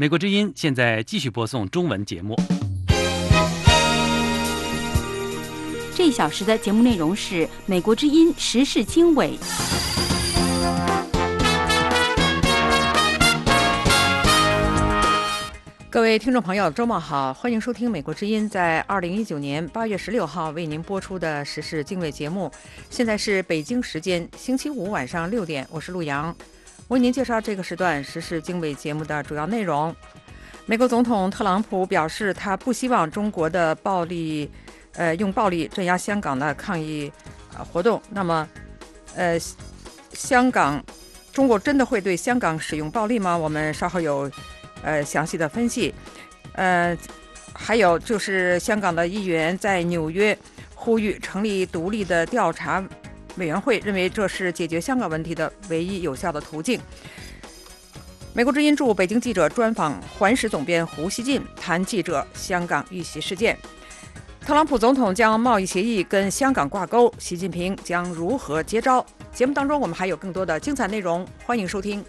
美国之音现在继续播送中文节目。这一小时的节目内容是《美国之音时事经纬》。各位听众朋友，周末好，欢迎收听《美国之音》在二零一九年八月十六号为您播出的时事经纬节目。现在是北京时间星期五晚上六点，我是陆阳，为您介绍这个时段时事经纬节目的主要内容。美国总统特朗普表示，他不希望中国的暴力，呃，用暴力镇压香港的抗议呃活动。那么，呃，香港，中国真的会对香港使用暴力吗？我们稍后有。呃，详细的分析，呃，还有就是香港的议员在纽约呼吁成立独立的调查委员会，认为这是解决香港问题的唯一有效的途径。美国之音驻北京记者专访环视总编胡锡进，谈记者香港遇袭事件。特朗普总统将贸易协议跟香港挂钩，习近平将如何接招？节目当中我们还有更多的精彩内容，欢迎收听。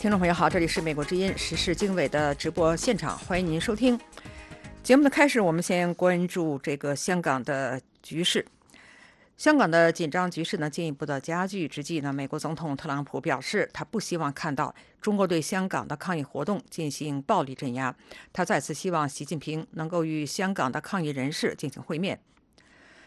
听众朋友好，这里是美国之音时事经纬的直播现场，欢迎您收听节目的开始。我们先关注这个香港的局势。香港的紧张局势呢进一步的加剧之际呢，美国总统特朗普表示，他不希望看到中国对香港的抗议活动进行暴力镇压。他再次希望习近平能够与香港的抗议人士进行会面。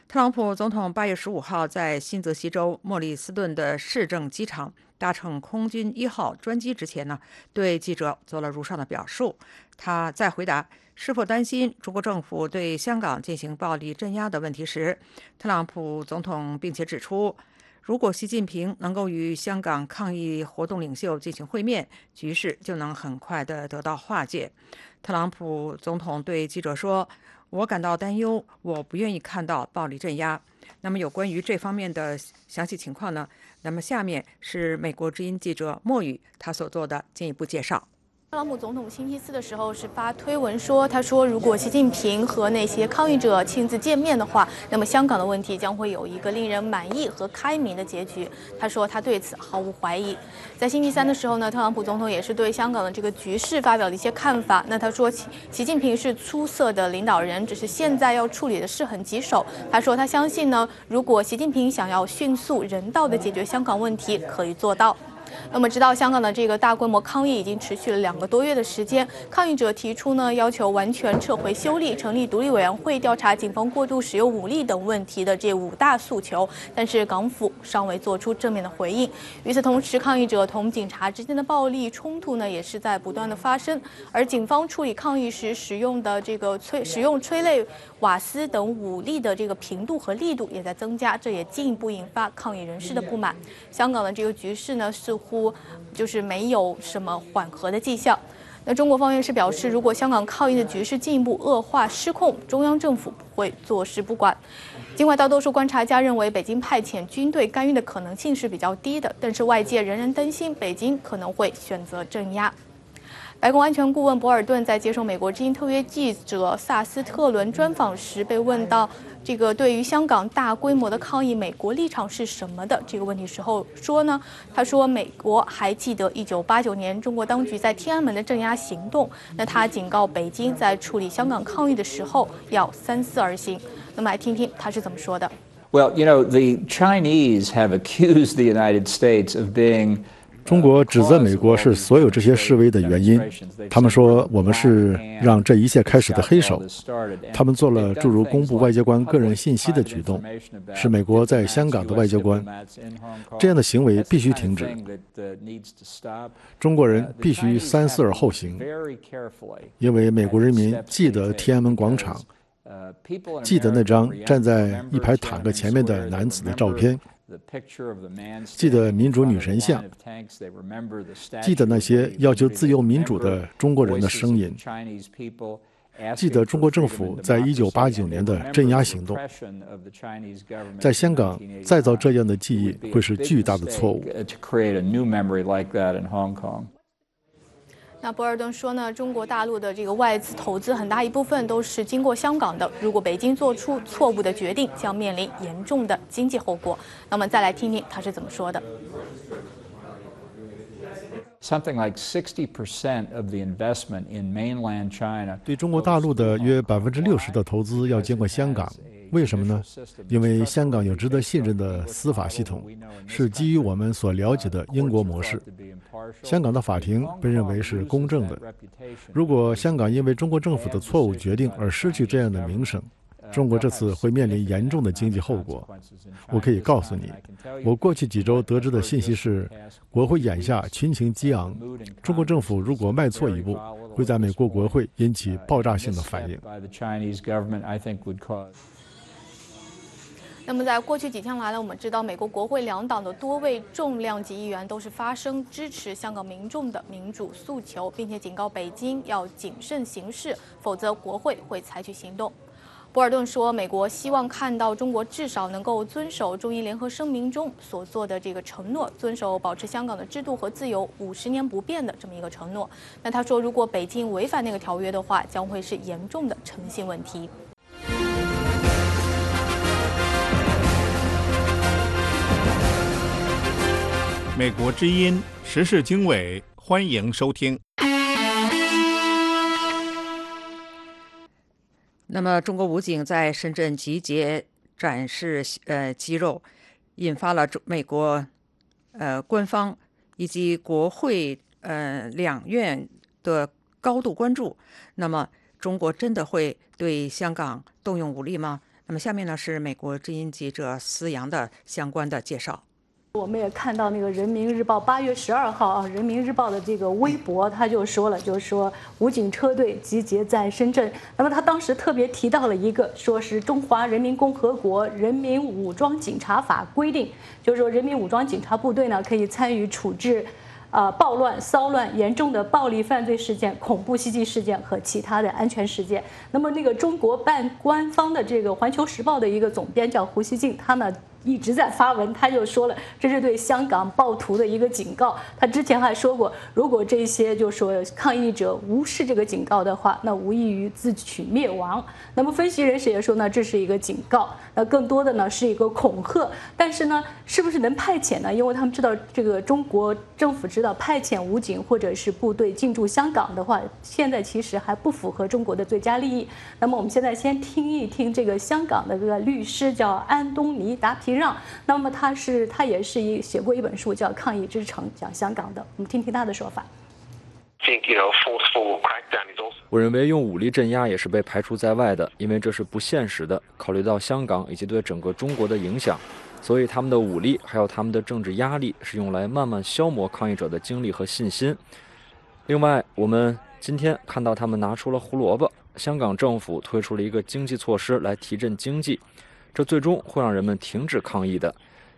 特朗普总统八月十五号在新泽西州莫里斯顿的市政机场。搭乘空军一号专机之前呢，对记者做了如上的表述。他在回答是否担心中国政府对香港进行暴力镇压的问题时，特朗普总统并且指出，如果习近平能够与香港抗议活动领袖进行会面，局势就能很快的得到化解。特朗普总统对记者说：“我感到担忧，我不愿意看到暴力镇压。”那么有关于这方面的详细情况呢？那么下面是美国之音记者莫雨他所做的进一步介绍。特朗普总统星期四的时候是发推文说，他说如果习近平和那些抗议者亲自见面的话，那么香港的问题将会有一个令人满意和开明的结局。他说他对此毫无怀疑。在星期三的时候呢，特朗普总统也是对香港的这个局势发表了一些看法。那他说，习习近平是出色的领导人，只是现在要处理的事很棘手。他说他相信呢，如果习近平想要迅速人道的解决香港问题，可以做到。那么，直到香港的这个大规模抗议已经持续了两个多月的时间，抗议者提出呢，要求完全撤回修例、成立独立委员会调查警方过度使用武力等问题的这五大诉求，但是港府尚未做出正面的回应。与此同时，抗议者同警察之间的暴力冲突呢，也是在不断的发生，而警方处理抗议时使用的这个催使用催泪瓦斯等武力的这个频度和力度也在增加，这也进一步引发抗议人士的不满。香港的这个局势呢，似乎就是没有什么缓和的迹象。那中国方面是表示，如果香港抗议的局势进一步恶化失控，中央政府不会坐视不管。尽管大多数观察家认为北京派遣军队干预的可能性是比较低的，但是外界仍然担心北京可能会选择镇压。白宫安全顾问博尔顿在接受美国之音特约记者萨斯特伦专访时，被问到这个对于香港大规模的抗议，美国立场是什么的这个问题时候，说呢，他说美国还记得1989年中国当局在天安门的镇压行动，那他警告北京在处理香港抗议的时候要三思而行。那么来听听他是怎么说的。Well, you know, the Chinese have accused the United States of being 中国指责美国是所有这些示威的原因。他们说我们是让这一切开始的黑手。他们做了诸如公布外交官个人信息的举动，是美国在香港的外交官。这样的行为必须停止。中国人必须三思而后行，因为美国人民记得天安门广场，记得那张站在一排坦克前面的男子的照片。记得民主女神像，记得那些要求自由民主的中国人的声音，记得中国政府在一九八九年的镇压行动。在香港再造这样的记忆会是巨大的错误。那博尔顿说呢，中国大陆的这个外资投资很大一部分都是经过香港的。如果北京做出错误的决定，将面临严重的经济后果。那么再来听听他是怎么说的。Something like sixty percent of the investment in mainland China 对中国大陆的约百分之六十的投资要经过香港。为什么呢？因为香港有值得信任的司法系统，是基于我们所了解的英国模式。香港的法庭被认为是公正的。如果香港因为中国政府的错误决定而失去这样的名声，中国这次会面临严重的经济后果。我可以告诉你，我过去几周得知的信息是，国会眼下群情激昂，中国政府如果迈错一步，会在美国国会引起爆炸性的反应。那么，在过去几天来呢，我们知道美国国会两党的多位重量级议员都是发声支持香港民众的民主诉求，并且警告北京要谨慎行事，否则国会会采取行动。博尔顿说，美国希望看到中国至少能够遵守中英联合声明中所做的这个承诺，遵守保持香港的制度和自由五十年不变的这么一个承诺。那他说，如果北京违反那个条约的话，将会是严重的诚信问题。美国之音时事经纬，欢迎收听。那么，中国武警在深圳集结展示呃肌肉，引发了中美国呃官方以及国会呃两院的高度关注。那么，中国真的会对香港动用武力吗？那么，下面呢是美国之音记者思阳的相关的介绍。我们也看到那个《人民日报》八月十二号啊，《人民日报》的这个微博，他就说了，就是说武警车队集结在深圳。那么他当时特别提到了一个，说是《中华人民共和国人民武装警察法》规定，就是说人民武装警察部队呢可以参与处置，啊暴乱、骚乱、严重的暴力犯罪事件、恐怖袭击事件和其他的安全事件。那么那个中国办官方的这个《环球时报》的一个总编叫胡锡进，他呢。一直在发文，他就说了，这是对香港暴徒的一个警告。他之前还说过，如果这些就说抗议者无视这个警告的话，那无异于自取灭亡。那么分析人士也说呢，这是一个警告，那更多的呢是一个恐吓。但是呢，是不是能派遣呢？因为他们知道这个中国政府知道派遣武警或者是部队进驻香港的话，现在其实还不符合中国的最佳利益。那么我们现在先听一听这个香港的这个律师叫安东尼达皮。让，那么他是他也是一写过一本书叫《抗议之城》，讲香港的。我们听听他的说法。我认为用武力镇压也是被排除在外的，因为这是不现实的。考虑到香港以及对整个中国的影响，所以他们的武力还有他们的政治压力是用来慢慢消磨抗议者的精力和信心。另外，我们今天看到他们拿出了胡萝卜，香港政府推出了一个经济措施来提振经济。这最终会让人们停止抗议的，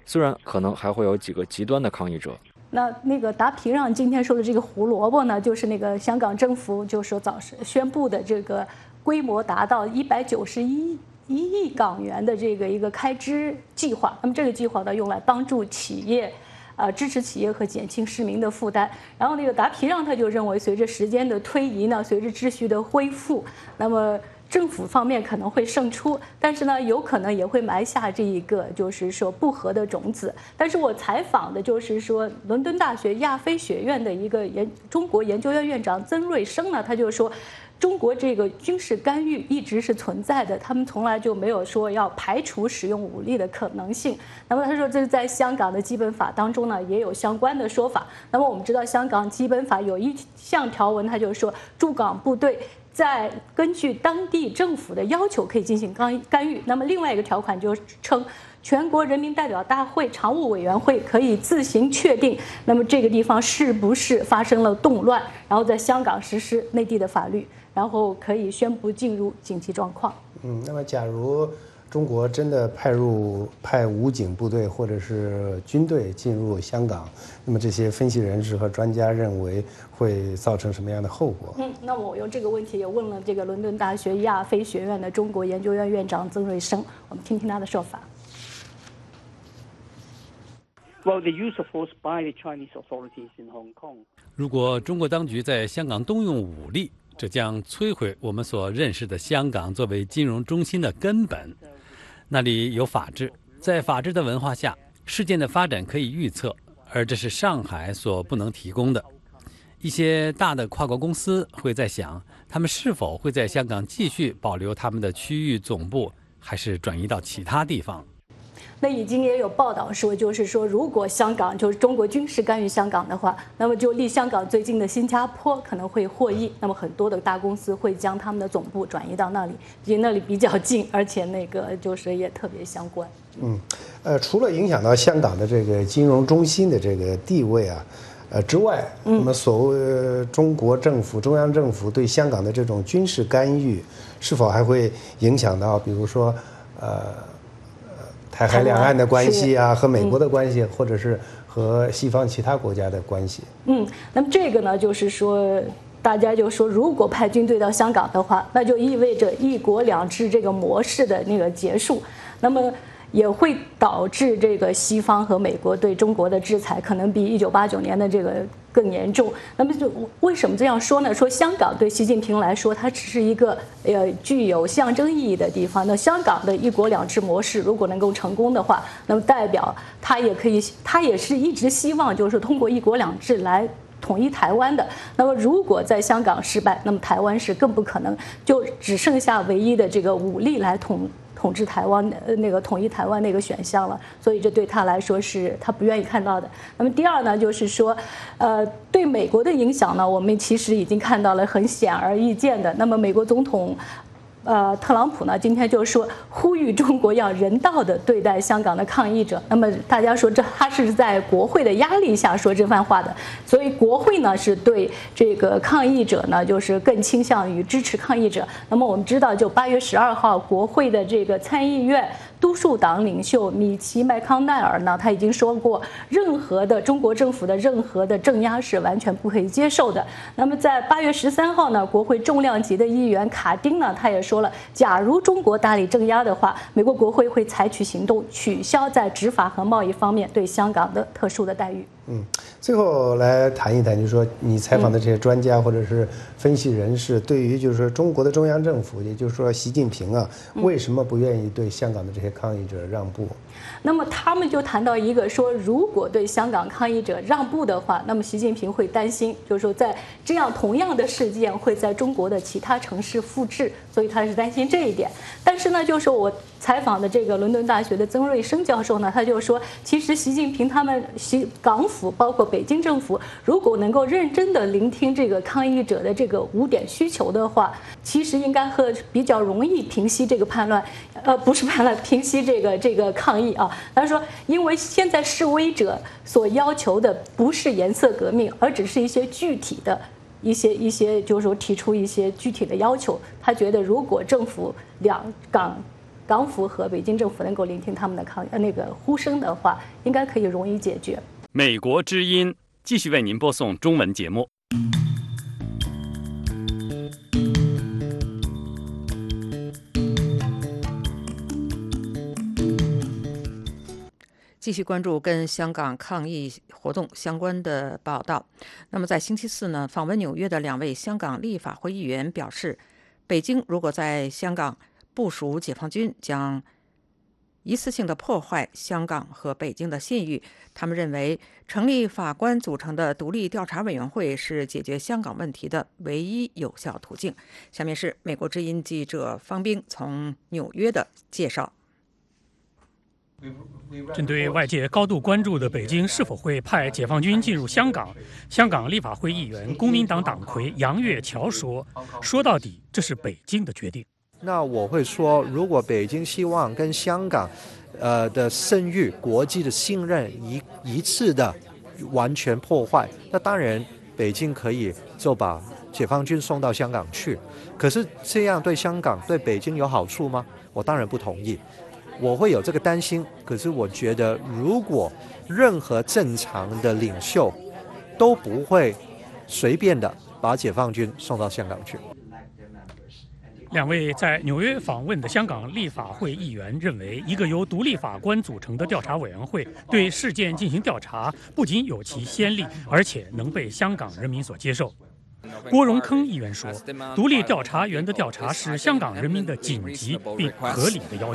虽然可能还会有几个极端的抗议者。那那个达皮让今天说的这个胡萝卜呢，就是那个香港政府就说早上宣布的这个规模达到一百九十一一亿港元的这个一个开支计划。那么这个计划呢，用来帮助企业，呃，支持企业和减轻市民的负担。然后那个达皮让他就认为，随着时间的推移呢，随着秩序的恢复，那么。政府方面可能会胜出，但是呢，有可能也会埋下这一个就是说不和的种子。但是我采访的就是说伦敦大学亚非学院的一个研中国研究院院长曾瑞生呢，他就说，中国这个军事干预一直是存在的，他们从来就没有说要排除使用武力的可能性。那么他说，这是在香港的基本法当中呢也有相关的说法。那么我们知道，香港基本法有一项条文，他就说驻港部队。在根据当地政府的要求可以进行干干预。那么另外一个条款就称，全国人民代表大会常务委员会可以自行确定，那么这个地方是不是发生了动乱，然后在香港实施内地的法律，然后可以宣布进入紧急状况。嗯，那么假如。中国真的派入派武警部队或者是军队进入香港，那么这些分析人士和专家认为会造成什么样的后果？嗯，那我用这个问题也问了这个伦敦大学亚非学院的中国研究院院长曾瑞生，我们听听他的说法。如果中国当局在香港动用武力，这将摧毁我们所认识的香港作为金融中心的根本。那里有法治，在法治的文化下，事件的发展可以预测，而这是上海所不能提供的。一些大的跨国公司会在想，他们是否会在香港继续保留他们的区域总部，还是转移到其他地方？那已经也有报道说，就是说，如果香港就是中国军事干预香港的话，那么就离香港最近的新加坡可能会获益。那么很多的大公司会将他们的总部转移到那里，离那里比较近，而且那个就是也特别相关。嗯，呃，除了影响到香港的这个金融中心的这个地位啊，呃之外，那么所谓中国政府、中央政府对香港的这种军事干预，是否还会影响到，比如说，呃？台海两岸的关系啊，和美国的关系，或者是和西方其他国家的关系。嗯，那么这个呢，就是说，大家就说，如果派军队到香港的话，那就意味着一国两制这个模式的那个结束。那么。也会导致这个西方和美国对中国的制裁可能比一九八九年的这个更严重。那么就为什么这样说呢？说香港对习近平来说，它只是一个呃具有象征意义的地方。那香港的一国两制模式如果能够成功的话，那么代表他也可以，他也是一直希望就是通过一国两制来统一台湾的。那么如果在香港失败，那么台湾是更不可能，就只剩下唯一的这个武力来统。统治台湾呃那个统一台湾那个选项了，所以这对他来说是他不愿意看到的。那么第二呢，就是说，呃，对美国的影响呢，我们其实已经看到了很显而易见的。那么美国总统。呃，特朗普呢，今天就说呼吁中国要人道的对待香港的抗议者。那么大家说，这他是在国会的压力下说这番话的，所以国会呢是对这个抗议者呢，就是更倾向于支持抗议者。那么我们知道，就八月十二号，国会的这个参议院。多数党领袖米奇·麦康奈尔呢，他已经说过，任何的中国政府的任何的镇压是完全不可以接受的。那么在八月十三号呢，国会重量级的议员卡丁呢，他也说了，假如中国大力镇压的话，美国国会会采取行动，取消在执法和贸易方面对香港的特殊的待遇。嗯，最后来谈一谈，就是说你采访的这些专家或者是分析人士，对于就是说中国的中央政府，也就是说习近平啊，为什么不愿意对香港的这些抗议者让步？那么他们就谈到一个说，如果对香港抗议者让步的话，那么习近平会担心，就是说在这样同样的事件会在中国的其他城市复制，所以他是担心这一点。但是呢，就是我采访的这个伦敦大学的曾瑞生教授呢，他就说，其实习近平他们习港府包括北京政府，如果能够认真的聆听这个抗议者的这个五点需求的话，其实应该和比较容易平息这个叛乱，呃，不是叛乱，平息这个这个抗议啊。他说：“因为现在示威者所要求的不是颜色革命，而只是一些具体的一些一些，就是说提出一些具体的要求。他觉得，如果政府两港港府和北京政府能够聆听他们的抗呃那个呼声的话，应该可以容易解决。”美国之音继续为您播送中文节目。继续关注跟香港抗议活动相关的报道。那么，在星期四呢，访问纽约的两位香港立法会议员表示，北京如果在香港部署解放军，将一次性的破坏香港和北京的信誉。他们认为，成立法官组成的独立调查委员会是解决香港问题的唯一有效途径。下面是美国之音记者方冰从纽约的介绍。针对外界高度关注的北京是否会派解放军进入香港，香港立法会议员、公民党党魁杨岳桥说：“说到底，这是北京的决定。”那我会说，如果北京希望跟香港，呃的声誉、国际的信任一一次的完全破坏，那当然北京可以就把解放军送到香港去。可是这样对香港、对北京有好处吗？我当然不同意。我会有这个担心，可是我觉得，如果任何正常的领袖都不会随便的把解放军送到香港去。两位在纽约访问的香港立法会议员认为，一个由独立法官组成的调查委员会对事件进行调查，不仅有其先例，而且能被香港人民所接受。郭荣铿议员说：“独立调查员的调查是香港人民的紧急并合理的要求。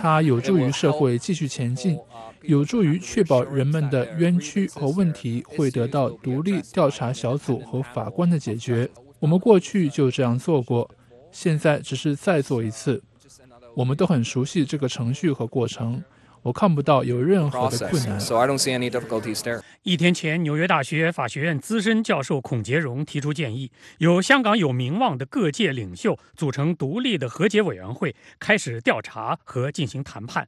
它有助于社会继续前进，有助于确保人们的冤屈和问题会得到独立调查小组和法官的解决。我们过去就这样做过，现在只是再做一次。我们都很熟悉这个程序和过程。”我看不到有任何的困难。一天前，纽约大学法学院资深教授孔杰荣提出建议，由香港有名望的各界领袖组成独立的和解委员会，开始调查和进行谈判。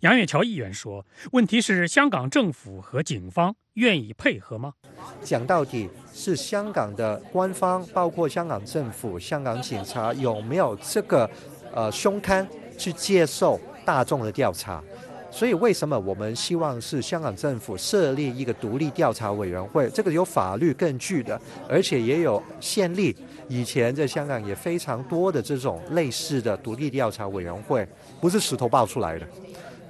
杨岳桥议员说：“问题是香港政府和警方愿意配合吗？讲到底是香港的官方，包括香港政府、香港警察有没有这个呃胸襟去接受大众的调查？”所以，为什么我们希望是香港政府设立一个独立调查委员会？这个有法律根据的，而且也有先例。以前在香港也非常多的这种类似的独立调查委员会，不是石头爆出来的。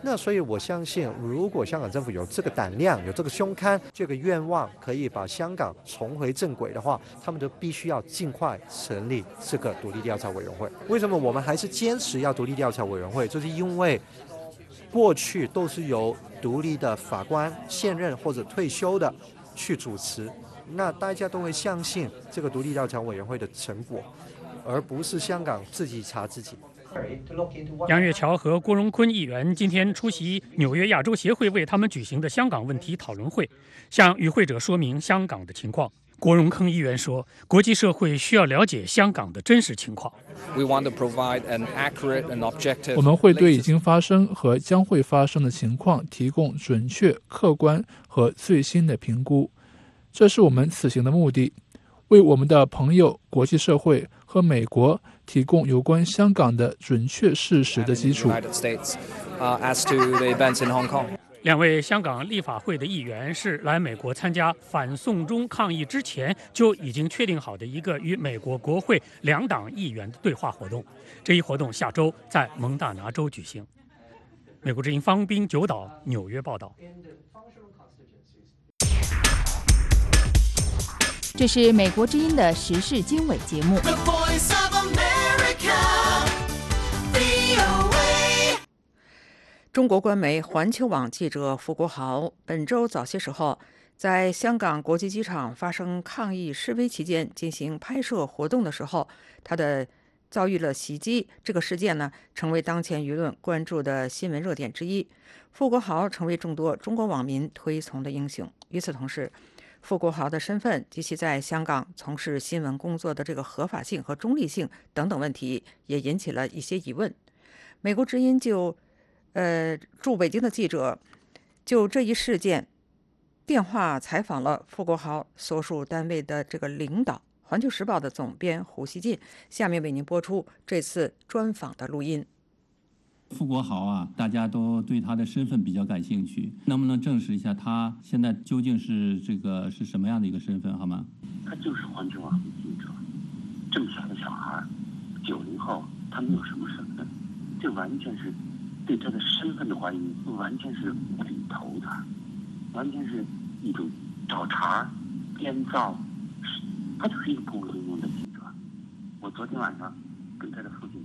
那所以我相信，如果香港政府有这个胆量、有这个胸襟、这个愿望，可以把香港重回正轨的话，他们就必须要尽快成立这个独立调查委员会。为什么我们还是坚持要独立调查委员会？就是因为。过去都是由独立的法官现任或者退休的去主持，那大家都会相信这个独立调查委员会的成果，而不是香港自己查自己。杨月桥和郭荣坤议员今天出席纽约亚洲协会为他们举行的香港问题讨论会，向与会者说明香港的情况。郭荣铿议员说：“国际社会需要了解香港的真实情况。我们会对已经发生和将会发生的情况提供准确、客观和最新的评估，这是我们此行的目的，为我们的朋友、国际社会和美国提供有关香港的准确事实的基础。”两位香港立法会的议员是来美国参加反送中抗议之前就已经确定好的一个与美国国会两党议员的对话活动。这一活动下周在蒙大拿州举行。美国之音方斌九岛纽约报道。这是美国之音的时事经纬节目。中国官媒环球网记者付国豪本周早些时候在香港国际机场发生抗议示威期间进行拍摄活动的时候，他的遭遇了袭击。这个事件呢，成为当前舆论关注的新闻热点之一。付国豪成为众多中国网民推崇的英雄。与此同时，傅国豪的身份及其在香港从事新闻工作的这个合法性和中立性等等问题，也引起了一些疑问。美国之音就。呃，驻北京的记者就这一事件电话采访了傅国豪所属单位的这个领导，《环球时报》的总编胡锡进。下面为您播出这次专访的录音。傅国豪啊，大家都对他的身份比较感兴趣，能不能证实一下他现在究竟是这个是什么样的一个身份，好吗？他就是环球网的记者，这么小的小孩，九零后，他没有什么身份，这完全是。对他的身份的怀疑，完全是无厘头的，完全是一种找茬、编造。他就是一个普普通通的记者。我昨天晚上跟他的父亲，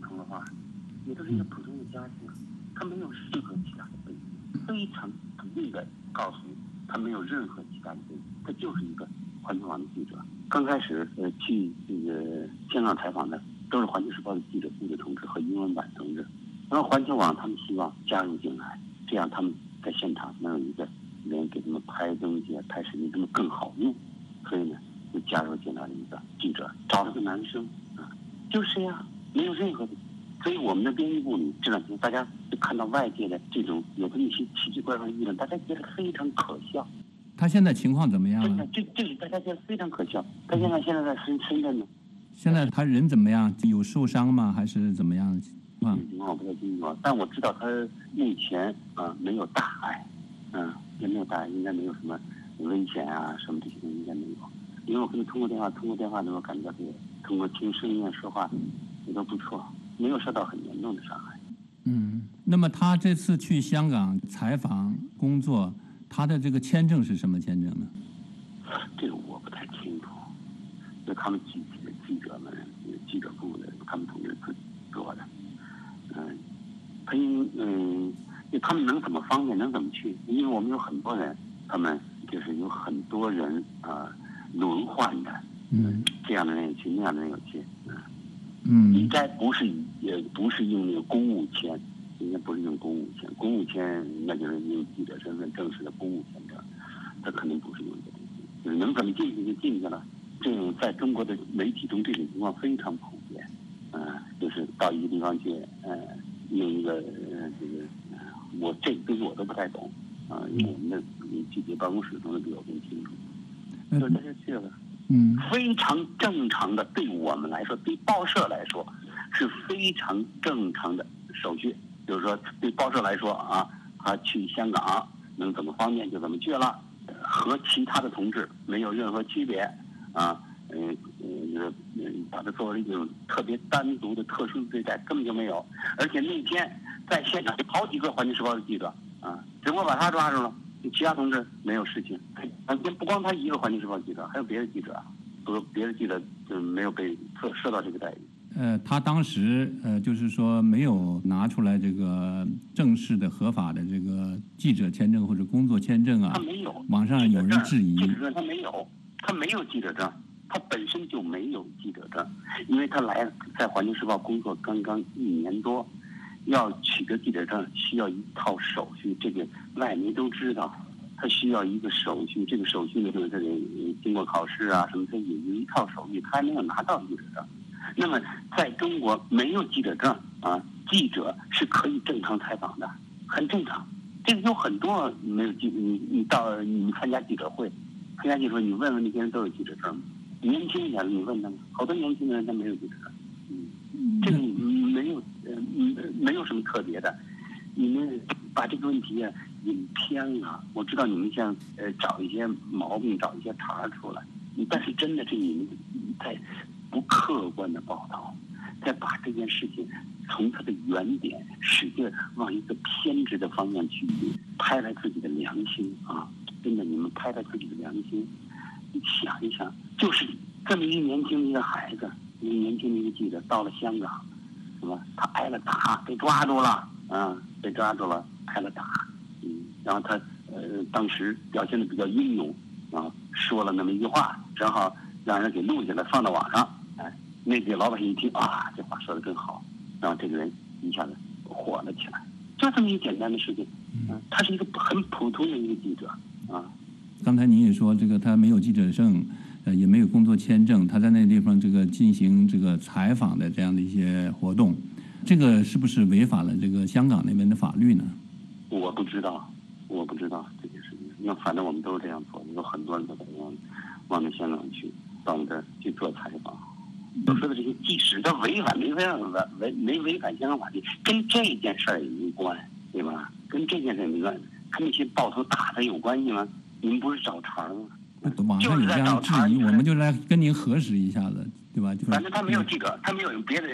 也都是一个普通的家庭，他没有任何其他的背景，非常笃定的告诉你，他没有任何其他的背景，他就是一个环球网的记者。刚开始呃去这个香港采访的，都是环球时报的记者部的同志和英文版同志。然后环球网他们希望加入进来，这样他们在现场能有一个人给他们拍东西、拍视频，他们更好用。所以呢，就加入进来了一个记者，找了个男生，啊，就是呀，没有任何的。所以我们的编辑部里这两天，大家就看到外界的这种有的一些奇奇怪怪的议论，大家觉得非常可笑。他现在情况怎么样了？这这里大家觉得非常可笑。他现在现在在深深圳呢。现在他人怎么样？有受伤吗？还是怎么样？情况我不太清楚，但我知道他目前啊没有大碍，嗯，也没有大碍，应该没有什么危险啊，什么这些东西应该没有。因为我跟他通过电话，通过电话能够感觉到他通过听声音说话也都不错，没有受到很严重的伤害。嗯，那么他这次去香港采访工作，他的这个签证是什么签证呢？这个我不太清楚，就他们记记者们、记者部的他们同志自己做的。嗯，他因嗯，他们能怎么方便，能怎么去？因为我们有很多人，他们就是有很多人啊轮换的。嗯，这样的人有去，那样的人有去。嗯，应该不是也不是用那个公务签，应该不是用公务签。公务签那就是用记者身份正式的公务签证，他肯定不是用这东西。就是能怎么进去就进去了。这种在中国的媒体中，这种情况非常普遍。嗯，就是到一个地方去，呃，用一个呃这个，我这个东西我都不太懂啊，因为我们的记者办公室中的比我更清楚。就这就去了。嗯，非常正常的，对我们来说，对报社来说，是非常正常的手续。就是说，对报社来说啊，他去香港能怎么方便就怎么去了，和其他的同志没有任何区别啊。嗯嗯，嗯，把它作为一种特别单独的特殊对待，根本就没有。而且那天在现场有好几个《环球时报》的记者啊，只不过把他抓住了。其他同志没有事情，啊，不光他一个《环境时报》记者，还有别的记者，不，别的记者就没有被特受到这个待遇。呃，他当时呃，就是说没有拿出来这个正式的、合法的这个记者签证或者工作签证啊。他没有。网上有人质疑。记者证他没有，他没有记者证，他本身就没有记者证，因为他来在《环球时报》工作刚刚一年多。要取得记者证需要一套手续，这个外媒都知道，他需要一个手续，这个手续呢就是他得经过考试啊什么，他有有一套手续，他还没有拿到记者证。那么在中国没有记者证啊，记者是可以正常采访的，很正常。这个有很多没有记，你你到你参加记者会，参加记者会你问问那些人都有记者证吗？年轻一点的你问他们，好多年轻人他没有记者证。嗯，这个没有嗯没有什么特别的，你们把这个问题啊引偏了。我知道你们想呃找一些毛病，找一些茬出来，但是真的是你们在不客观的报道，在把这件事情从它的原点使劲往一个偏执的方向去拍了自己的良心啊！真的，你们拍了自己的良心，你想一想，就是这么一年轻的一个孩子。一个年轻的一个记者到了香港，是吧？他挨了打，被抓住了，啊，被抓住了，挨了打，嗯，然后他呃当时表现的比较英勇，啊，说了那么一句话，正好让人给录下来放到网上，哎，那个老百姓一听啊，这话说的真好，然后这个人一下子火了起来，就这么一简单的事情，嗯，他是一个很普通的一个记者，啊，刚才您也说这个他没有记者证。也没有工作签证，他在那地方这个进行这个采访的这样的一些活动，这个是不是违反了这个香港那边的法律呢？我不知道，我不知道这件事情。那反正我们都是这样做，有很多人都这样往那香港去，到那儿去做采访。我说的这些，即使他违反没违反违没违反香港法律，跟这件事儿也没关，对吧？跟这件事儿没关，跟那些暴徒打他有关系吗？你们不是找茬吗？网上有这样质疑，我们就来跟您核实一下子，对吧？反正他没有记者，他没有别的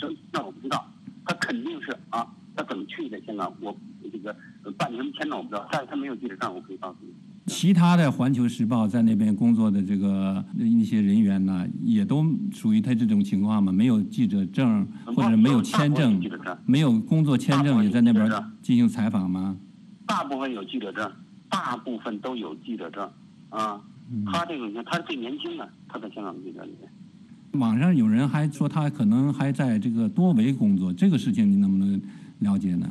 手，那我不知道。他肯定是啊，他怎么去的香港？我这个办什么签证我不知道，但是他没有记者证，我可以告诉你。其他的《环球时报》在那边工作的这个一些人员呢，也都属于他这种情况嘛？没有记者证或者没有签证，没有工作签证，也在那边进行采访吗？大部分有记者证，大部分都有记者证。啊，他这个你看，他是最年轻的，他在香港记者里面。网上有人还说他可能还在这个多维工作，这个事情你能不能了解呢？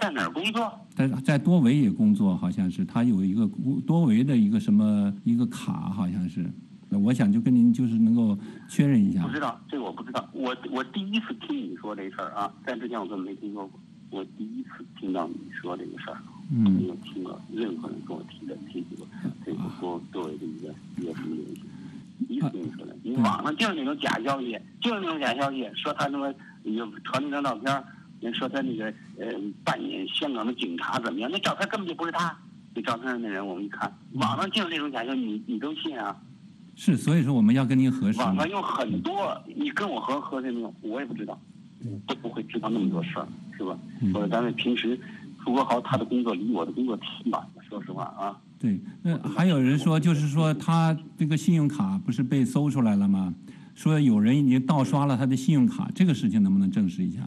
在哪儿工作？在在多维也工作，好像是他有一个多维的一个什么一个卡，好像是。那我想就跟您就是能够确认一下。不知道这个我不知道，我我第一次听你说这事儿啊，在之前我根本没听说过，我第一次听到你说这个事儿。没有听过任何人跟我提的提起过这个多多维的一个一个什么东西，一次听说的。你网上就是那种假消息，就是那种假消息，说他那么有传那张照片，人说他那个呃扮演香港的警察怎么样？那照片根本就不是他，那照片上那人我们一看，网上就是那种假消息，你你都信啊？是，所以说我们要跟您核实。网上有很多，你跟我核核实没有？我也不知道，都不会知道那么多事儿，是吧？或者咱们平时，朱国豪他的工作离我的工作挺远的，说实话啊。对，那还有人说，就是说他这个信用卡不是被搜出来了吗？说有人已经盗刷了他的信用卡，这个事情能不能证实一下？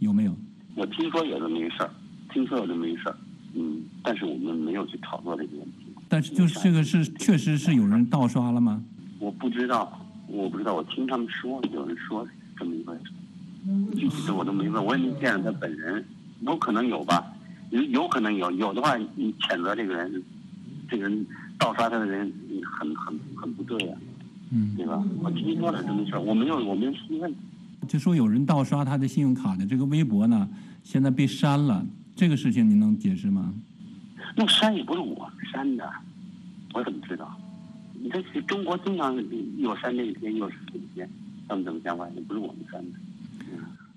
有没有？我听说有的没事儿，听说有的没事儿，嗯，但是我们没有去炒作这个问题。但是就是这个是确实是有人盗刷了吗？我不知道，我不知道，我听他们说有人说这么一个，具体的我都没问，我也没见着他本人，有可能有吧，有有可能有，有的话你谴责这个人，这个人盗刷他的人很很很不对呀，嗯，对吧？我听说了这么事儿，我没有我没有细问。就说有人盗刷他的信用卡的这个微博呢，现在被删了，这个事情您能解释吗？那删也不是我删的，我怎么知道？你这是中国经常有删这一天，有删这一天，他们怎么相关？也不是我们删的。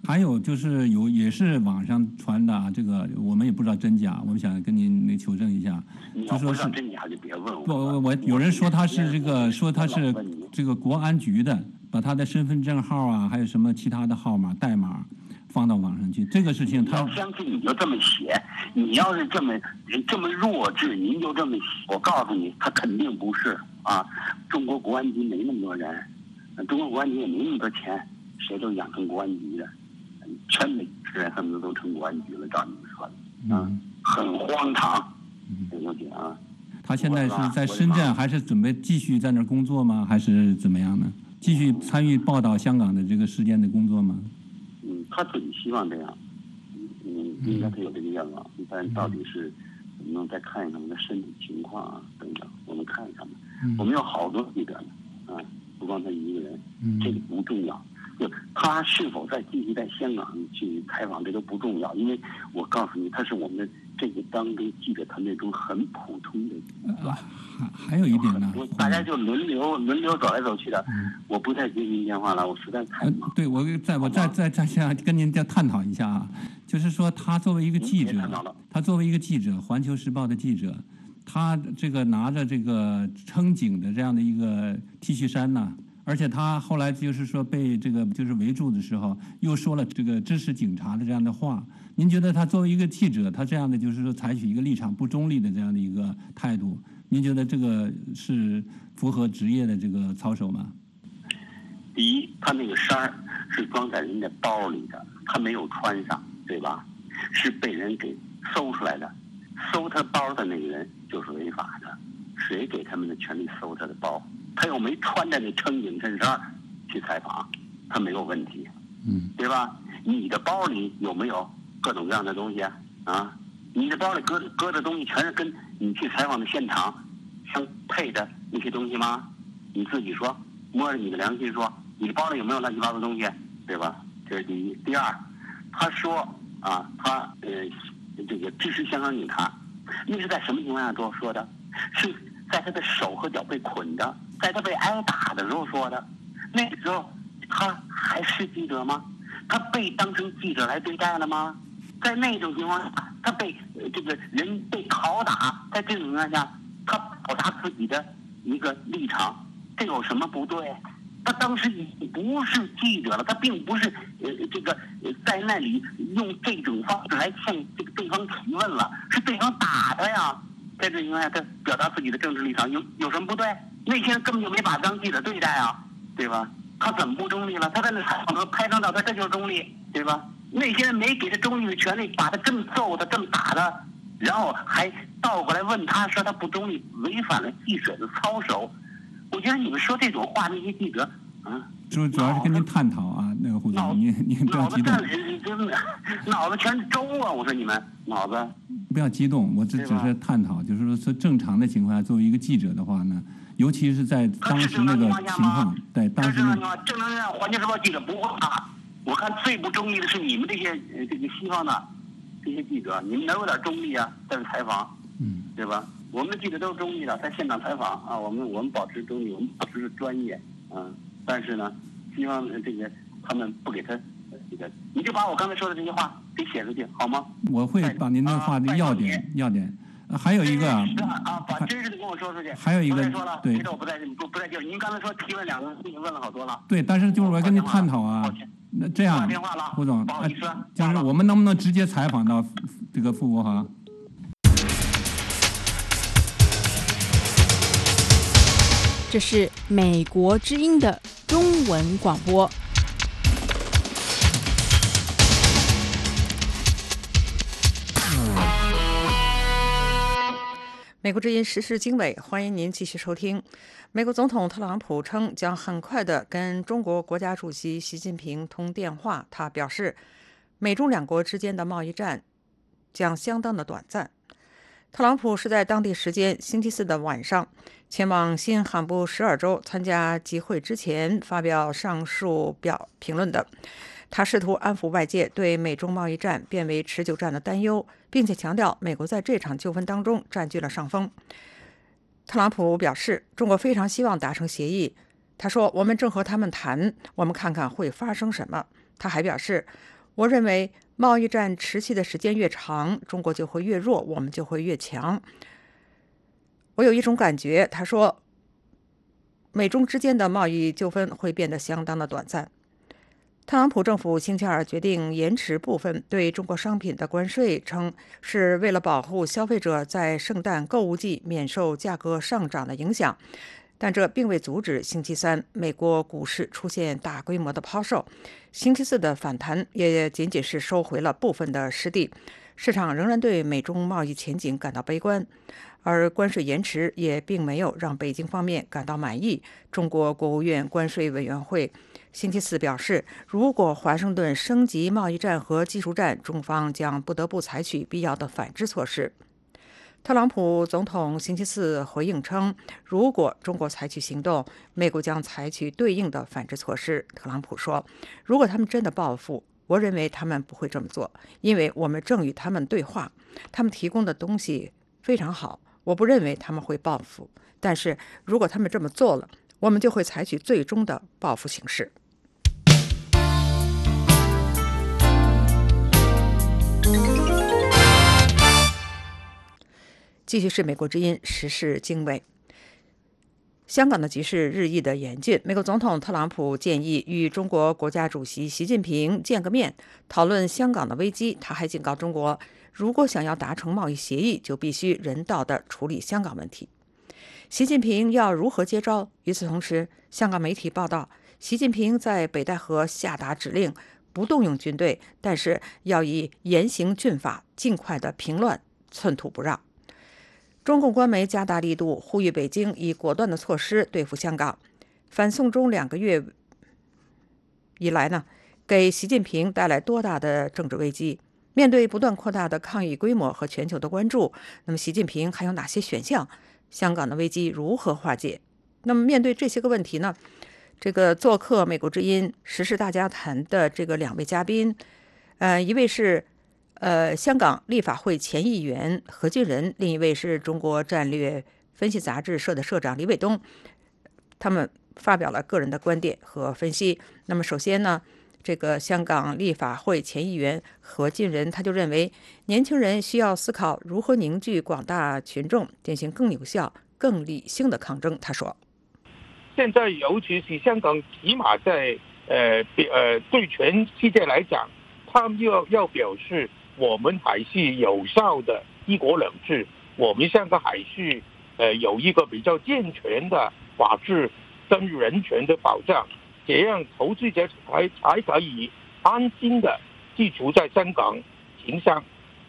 还有就是有也是网上传的啊，这个我们也不知道真假，我们想跟您那求证一下，就说是真假就别问我。不，我我有人说他是这个，说他是这个国安局的，把他的身份证号啊，还有什么其他的号码代码放到网上去，这个事情他要相信你就这么写，你要是这么这么弱智，您就这么写，我告诉你，他肯定不是啊。中国国安局没那么多人，中国国安局也没那么多钱，谁都养成国安局的。全美人恨不得都成国安局了，照你们说的，啊，很荒唐，这刘姐啊。他现在是在深圳，还是准备继续在那儿工作吗？还是怎么样呢？继续参与报道香港的这个事件的工作吗？嗯，他自己希望这样，嗯，应该他有这个愿望，但到底是能不能再看一看他的身体情况啊等等，我们看一看吧。我们有好多记者呢，啊，不光他一个人，这个不重要。就他是否在继续在香港去采访，这都不重要，因为我告诉你，他是我们这个当中记者团队中很普通的。啊，还还有一点呢，大家就轮流轮流走来走去的，我不再接您电话了，我实在太忙。对，我再我再再再想跟您再探讨一下啊，就是说他作为一个记者，他作为一个记者，《环球时报》的记者，他这个拿着这个撑警的这样的一个 T 恤衫呢。而且他后来就是说被这个就是围住的时候，又说了这个支持警察的这样的话。您觉得他作为一个记者，他这样的就是说采取一个立场不中立的这样的一个态度，您觉得这个是符合职业的这个操守吗？第一，他那个衫儿是装在人家包里的，他没有穿上，对吧？是被人给搜出来的，搜他包的那个人就是违法的。谁给他们的权利搜他的包？他又没穿着那撑警衬衫去采访，他没有问题，嗯，对吧？你的包里有没有各种各样的东西啊？啊，你的包里搁搁的东西全是跟你去采访的现场相配的那些东西吗？你自己说，摸着你的良心说，你的包里有没有乱七八糟东西？对吧？这是第一。第二，他说啊，他呃这个支持香港警察，那是在什么情况下做说的？是在他的手和脚被捆着。在他被挨打的时候说的，那个时候他还是记者吗？他被当成记者来对待了吗？在那种情况下，他被这个人被拷打，在这种情况下，他表达自己的一个立场，这有什么不对？他当时已经不是记者了，他并不是呃这个在那里用这种方式来向这个对方提问了，是对方打他呀。在这情况下，他表达自己的政治立场有有什么不对？那些人根本就没把当记者对待啊，对吧？他怎么不中立了？他在那采访拍张照片，这就是中立，对吧？那些人没给他中立的权利，把他这么揍他，这么打他，然后还倒过来问他说他不中立，违反了记者的操守。我觉得你们说这种话，那些记者啊，主主要是跟您探讨啊，那个胡总，您您不要激动，脑子全是粥啊！我说你们脑子不要激动，我这只是探讨，就是说是正常的情况下，作为一个记者的话呢。尤其是在当时那个情况，对当时那个正能量，环球时报记者不会打。我看最不中立的是你们这些这个西方的这些记者，你们哪有点中立啊？在这采访，嗯，对吧？我们的记者都是中立的，在现场采访啊，我们我们保持中立，我们保持专业，嗯。但是呢，希望这个他们不给他这个，你就把我刚才说的这些话给写出去，好吗？我会把您的话的要点要点。还有一个啊，把真实的跟我说出去。还有一个对，我不在不不在这。您刚才说提问两个已经问了好多了。对，但是就是我跟你探讨啊，那这样，胡总，就是我们能不能直接采访到这个傅国华？这是美国之音的中文广播。美国之音时事经纬，欢迎您继续收听。美国总统特朗普称将很快的跟中国国家主席习近平通电话。他表示，美中两国之间的贸易战将相当的短暂。特朗普是在当地时间星期四的晚上前往新罕布什尔州参加集会之前发表上述表评论的。他试图安抚外界对美中贸易战变为持久战的担忧，并且强调美国在这场纠纷当中占据了上风。特朗普表示，中国非常希望达成协议。他说：“我们正和他们谈，我们看看会发生什么。”他还表示：“我认为贸易战持续的时间越长，中国就会越弱，我们就会越强。”我有一种感觉，他说，美中之间的贸易纠纷会变得相当的短暂。特朗普政府星期二决定延迟部分对中国商品的关税，称是为了保护消费者在圣诞购物季免受价格上涨的影响。但这并未阻止星期三美国股市出现大规模的抛售。星期四的反弹也仅仅是收回了部分的失地。市场仍然对美中贸易前景感到悲观，而关税延迟也并没有让北京方面感到满意。中国国务院关税委员会。星期四表示，如果华盛顿升级贸易战和技术战，中方将不得不采取必要的反制措施。特朗普总统星期四回应称，如果中国采取行动，美国将采取对应的反制措施。特朗普说：“如果他们真的报复，我认为他们不会这么做，因为我们正与他们对话，他们提供的东西非常好。我不认为他们会报复，但是如果他们这么做了，我们就会采取最终的报复形式。”继续是美国之音时事经纬。香港的局势日益的严峻，美国总统特朗普建议与中国国家主席习近平见个面，讨论香港的危机。他还警告中国，如果想要达成贸易协议，就必须人道的处理香港问题。习近平要如何接招？与此同时，香港媒体报道，习近平在北戴河下达指令，不动用军队，但是要以严刑峻法，尽快的平乱，寸土不让。中共官媒加大力度呼吁北京以果断的措施对付香港。反送中两个月以来呢，给习近平带来多大的政治危机？面对不断扩大的抗议规模和全球的关注，那么习近平还有哪些选项？香港的危机如何化解？那么面对这些个问题呢？这个做客美国之音时事大家谈的这个两位嘉宾，呃，一位是。呃，香港立法会前议员何俊仁，另一位是中国战略分析杂志社的社长李伟东，他们发表了个人的观点和分析。那么，首先呢，这个香港立法会前议员何俊仁他就认为，年轻人需要思考如何凝聚广大群众，进行更有效、更理性的抗争。他说：“现在，尤其是香港，起码在呃呃，对全世界来讲，他们要要表示。”我们还是有效的一国两制，我们现在还是呃有一个比较健全的法治跟人权的保障，这样投资者才才可以安心的寄住在香港经商。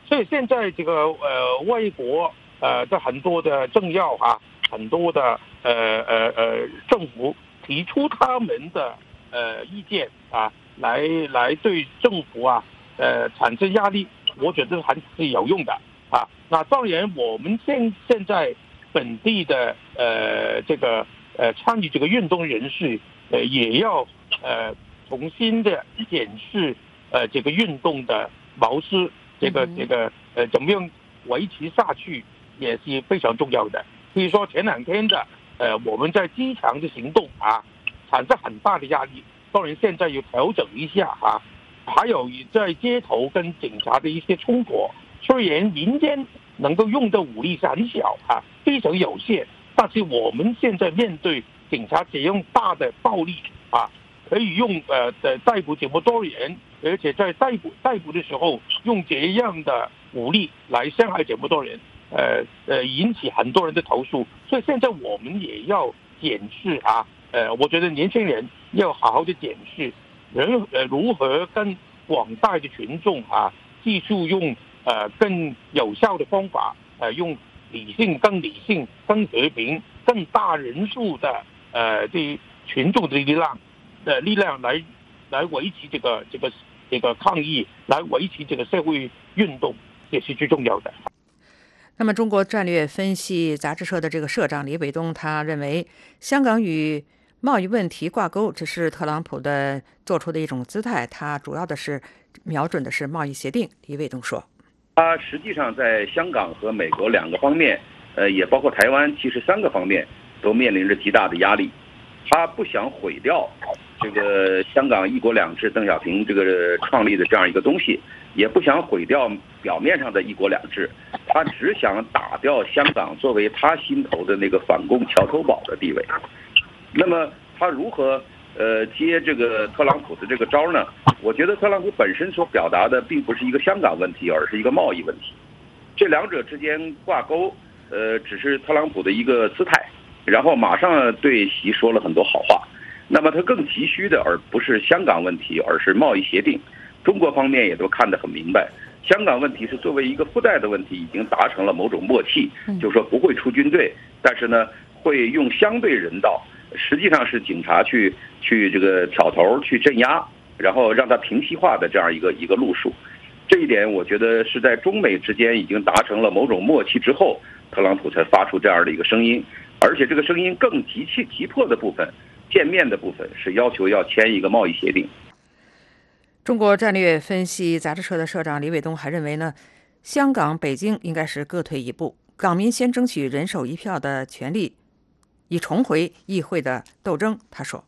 所以现在这个呃外国呃的很多的政要啊，很多的呃呃呃政府提出他们的呃意见啊，来来对政府啊呃产生压力。我觉得还是有用的啊。那当然，我们现现在本地的呃这个呃参与这个运动人士呃也要呃重新的检视呃这个运动的模式，这个这个呃怎么样维持下去也是非常重要的。比如说前两天的呃我们在机场的行动啊，产生很大的压力，当然现在要调整一下啊。还有在街头跟警察的一些冲突，虽然民间能够用的武力是很小啊，非常有限。但是我们现在面对警察使用大的暴力啊，可以用呃的逮捕这么多人，而且在逮捕逮捕的时候用这样的武力来伤害这么多人，呃呃引起很多人的投诉。所以现在我们也要检视啊，呃，我觉得年轻人要好好的检视，人呃如何跟广大的群众啊，继续用呃更有效的方法，呃用。理性更理性、更和平、更大人数的呃的群众的力量的力量来来维持这个这个这个抗议，来维持这个社会运动，也是最重要的。那么，中国战略分析杂志社的这个社长李伟东他认为，香港与贸易问题挂钩，这是特朗普的做出的一种姿态，他主要的是瞄准的是贸易协定。李伟东说。他实际上在香港和美国两个方面，呃，也包括台湾，其实三个方面都面临着极大的压力。他不想毁掉这个香港一国两制，邓小平这个创立的这样一个东西，也不想毁掉表面上的一国两制，他只想打掉香港作为他心头的那个反共桥头堡的地位。那么他如何？呃，接这个特朗普的这个招呢？我觉得特朗普本身所表达的并不是一个香港问题，而是一个贸易问题。这两者之间挂钩，呃，只是特朗普的一个姿态，然后马上对习说了很多好话。那么他更急需的，而不是香港问题，而是贸易协定。中国方面也都看得很明白，香港问题是作为一个附带的问题，已经达成了某种默契，就是说不会出军队，但是呢，会用相对人道。实际上是警察去去这个挑头去镇压，然后让他平息化的这样一个一个路数，这一点我觉得是在中美之间已经达成了某种默契之后，特朗普才发出这样的一个声音，而且这个声音更急切急迫的部分，见面的部分是要求要签一个贸易协定。中国战略分析杂志社的社长李伟东还认为呢，香港、北京应该是各退一步，港民先争取人手一票的权利。以重回议会的斗争，他说：“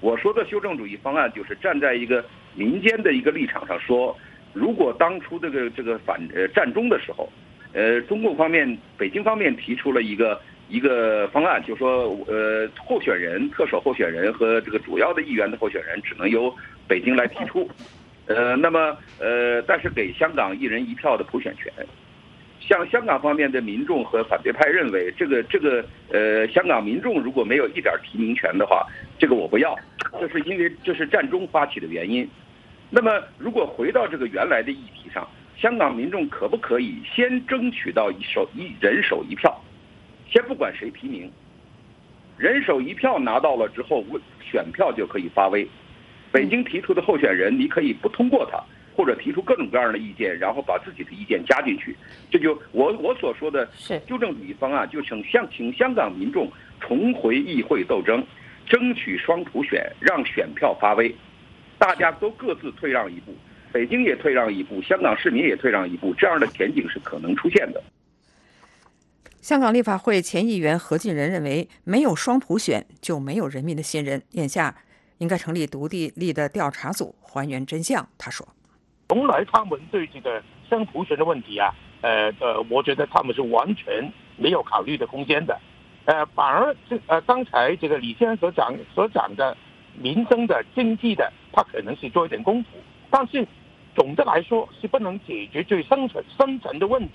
我说的修正主义方案，就是站在一个民间的一个立场上说，如果当初这个这个反呃战中的时候，呃，中共方面、北京方面提出了一个一个方案，就说呃，候选人、特首候选人和这个主要的议员的候选人只能由北京来提出，呃，那么呃，但是给香港一人一票的普选权。”像香港方面的民众和反对派认为，这个这个呃，香港民众如果没有一点提名权的话，这个我不要，这是因为这是战中发起的原因。那么，如果回到这个原来的议题上，香港民众可不可以先争取到一手一人手一票，先不管谁提名，人手一票拿到了之后，选票就可以发威。北京提出的候选人，你可以不通过他。或者提出各种各样的意见，然后把自己的意见加进去，这就我我所说的纠正主义方案，就请向请香港民众重回议会斗争，争取双普选，让选票发威，大家都各自退让一步，北京也退让一步，香港市民也退让一步，这样的前景是可能出现的。香港立法会前议员何俊仁认为，没有双普选就没有人民的信任，眼下应该成立独立立的调查组还原真相。他说。从来他们对这个生普选的问题啊，呃呃，我觉得他们是完全没有考虑的空间的，呃，反而这呃刚才这个李先生所讲所讲的民生的经济的，他可能是做一点功夫，但是总的来说是不能解决最深层深层的问题，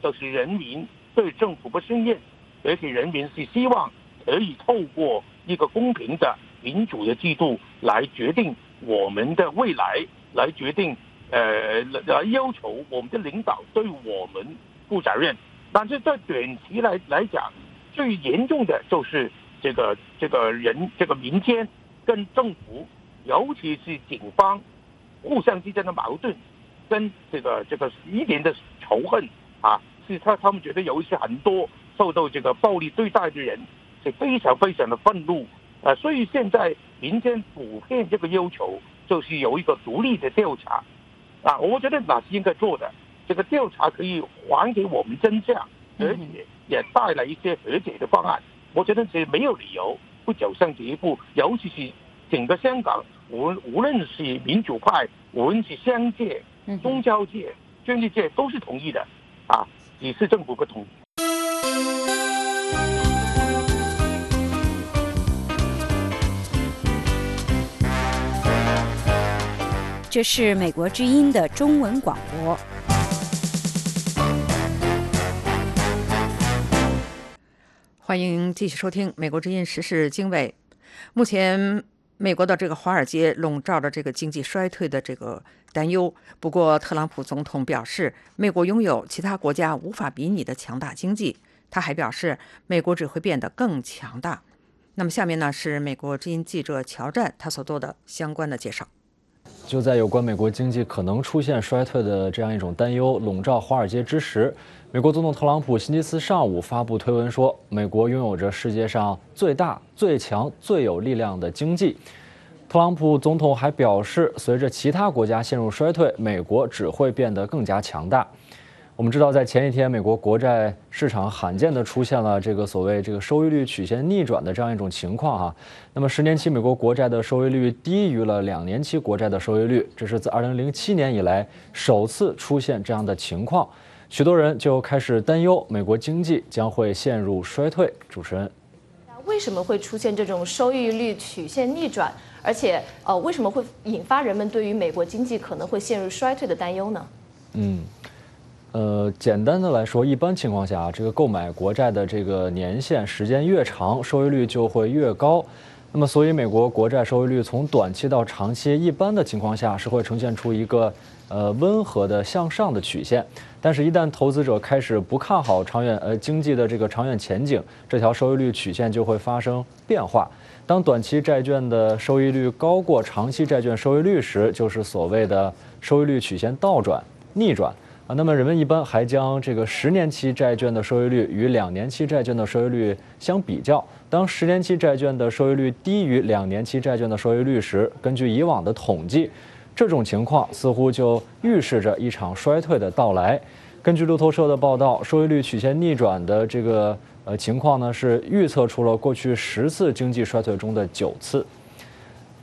就是人民对政府不信任，而且人民是希望可以透过一个公平的民主的制度来决定我们的未来，来决定。呃，来要求我们的领导对我们负责任，但是在短期来来讲，最严重的就是这个这个人这个民间跟政府，尤其是警方互相之间的矛盾，跟这个这个一点的仇恨啊，是他他们觉得有一些很多受到这个暴力对待的人是非常非常的愤怒啊，所以现在民间普遍这个要求就是有一个独立的调查。啊，我觉得那是应该做的。这个调查可以还给我们真相，而且也带来一些和解的方案。我觉得这没有理由不走上这一步。尤其是整个香港，无无论是民主派，无论是商界、宗教界、政治界，都是同意的。啊，只是政府不同。这是美国之音的中文广播。欢迎继续收听《美国之音时事经纬》。目前，美国的这个华尔街笼罩着这个经济衰退的这个担忧。不过，特朗普总统表示，美国拥有其他国家无法比拟的强大经济。他还表示，美国只会变得更强大。那么，下面呢是美国之音记者乔战他所做的相关的介绍。就在有关美国经济可能出现衰退的这样一种担忧笼罩华尔街之时，美国总统特朗普星期四上午发布推文说，美国拥有着世界上最大、最强、最有力量的经济。特朗普总统还表示，随着其他国家陷入衰退，美国只会变得更加强大。我们知道，在前一天，美国国债市场罕见地出现了这个所谓这个收益率曲线逆转的这样一种情况哈。那么，十年期美国国债的收益率低于了两年期国债的收益率，这是自2007年以来首次出现这样的情况。许多人就开始担忧美国经济将会陷入衰退。主持人，为什么会出现这种收益率曲线逆转？而且，呃，为什么会引发人们对于美国经济可能会陷入衰退的担忧呢？嗯。呃，简单的来说，一般情况下，这个购买国债的这个年限时间越长，收益率就会越高。那么，所以美国国债收益率从短期到长期，一般的情况下是会呈现出一个呃温和的向上的曲线。但是，一旦投资者开始不看好长远呃经济的这个长远前景，这条收益率曲线就会发生变化。当短期债券的收益率高过长期债券收益率时，就是所谓的收益率曲线倒转、逆转。啊，那么人们一般还将这个十年期债券的收益率与两年期债券的收益率相比较。当十年期债券的收益率低于两年期债券的收益率时，根据以往的统计，这种情况似乎就预示着一场衰退的到来。根据路透社的报道，收益率曲线逆转的这个呃情况呢，是预测出了过去十次经济衰退中的九次。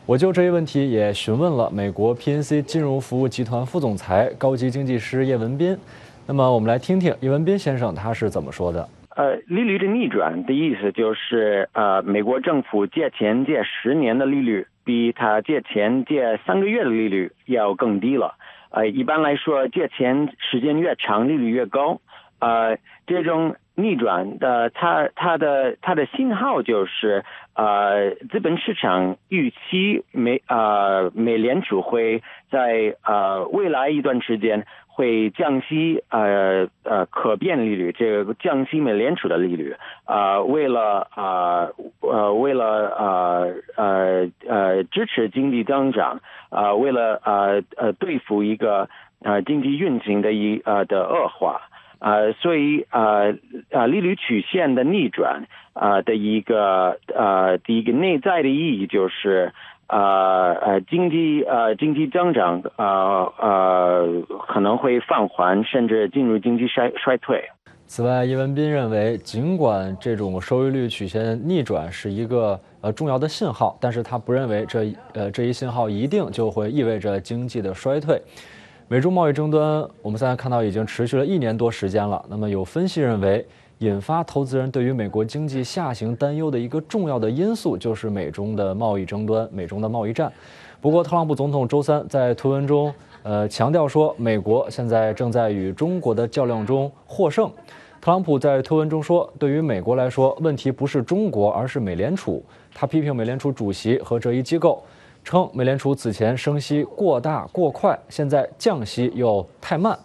我就这一问题也询问了美国 PNC 金融服务集团副总裁、高级经济师叶文斌。那么，我们来听听叶文斌先生他是怎么说的。呃，利率的逆转的意思就是，呃，美国政府借钱借十年的利率，比他借钱借三个月的利率要更低了。呃，一般来说，借钱时间越长，利率越高。呃，这种逆转的，它它的它的信号就是，呃，资本市场预期美呃美联储会在呃未来一段时间会降息呃呃可变利率，这个降息美联储的利率，啊，为了啊呃为了呃呃呃支持经济增长，啊，为了呃呃对付一个呃经济运行的一呃的恶化。呃，所以呃呃，利率曲线的逆转啊的一个呃第一个内在的意义就是呃呃经济呃经济增长呃呃可能会放缓，甚至进入经济衰衰退。此外，叶文斌认为，尽管这种收益率曲线逆转是一个呃重要的信号，但是他不认为这呃这一信号一定就会意味着经济的衰退。美中贸易争端，我们现在看到已经持续了一年多时间了。那么，有分析认为，引发投资人对于美国经济下行担忧的一个重要的因素，就是美中的贸易争端、美中的贸易战。不过，特朗普总统周三在推文中，呃，强调说，美国现在正在与中国的较量中获胜。特朗普在推文中说，对于美国来说，问题不是中国，而是美联储。他批评美联储主席和这一机构。称美联储此前升息过大过快，现在降息又太慢。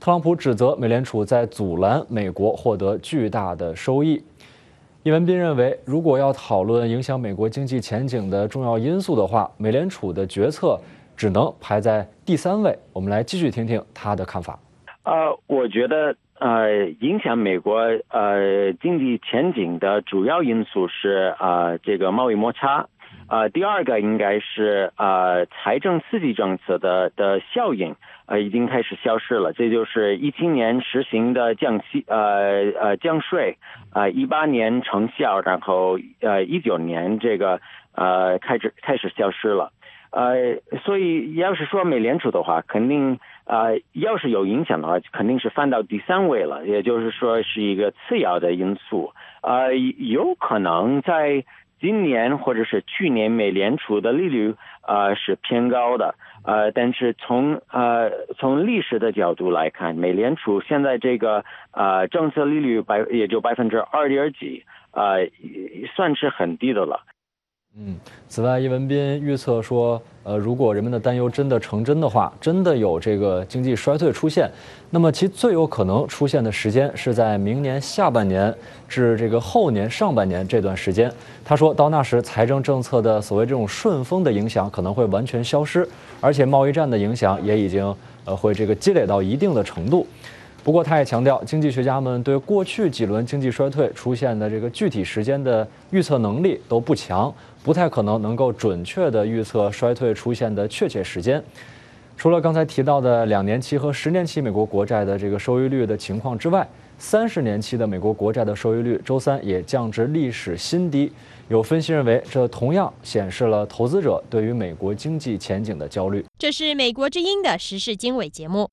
特朗普指责美联储在阻拦美国获得巨大的收益。叶文斌认为，如果要讨论影响美国经济前景的重要因素的话，美联储的决策只能排在第三位。我们来继续听听他的看法。呃，我觉得呃，影响美国呃经济前景的主要因素是啊，这个贸易摩擦。呃，第二个应该是呃财政刺激政策的的效应呃已经开始消失了，这就是一七年实行的降息呃呃降税啊一八年成效，然后呃一九年这个呃开始开始消失了，呃所以要是说美联储的话，肯定呃，要是有影响的话，肯定是翻到第三位了，也就是说是一个次要的因素。呃，有可能在今年或者是去年美联储的利率呃是偏高的，呃，但是从呃从历史的角度来看，美联储现在这个呃政策利率百也就百分之二点几，呃，算是很低的了。嗯，此外，叶文斌预测说，呃，如果人们的担忧真的成真的话，真的有这个经济衰退出现，那么其最有可能出现的时间是在明年下半年至这个后年上半年这段时间。他说到那时，财政政策的所谓这种顺风的影响可能会完全消失，而且贸易战的影响也已经呃会这个积累到一定的程度。不过，他也强调，经济学家们对过去几轮经济衰退出现的这个具体时间的预测能力都不强。不太可能能够准确的预测衰退出现的确切时间。除了刚才提到的两年期和十年期美国国债的这个收益率的情况之外，三十年期的美国国债的收益率周三也降至历史新低。有分析认为，这同样显示了投资者对于美国经济前景的焦虑。这是美国之音的时事经纬节目。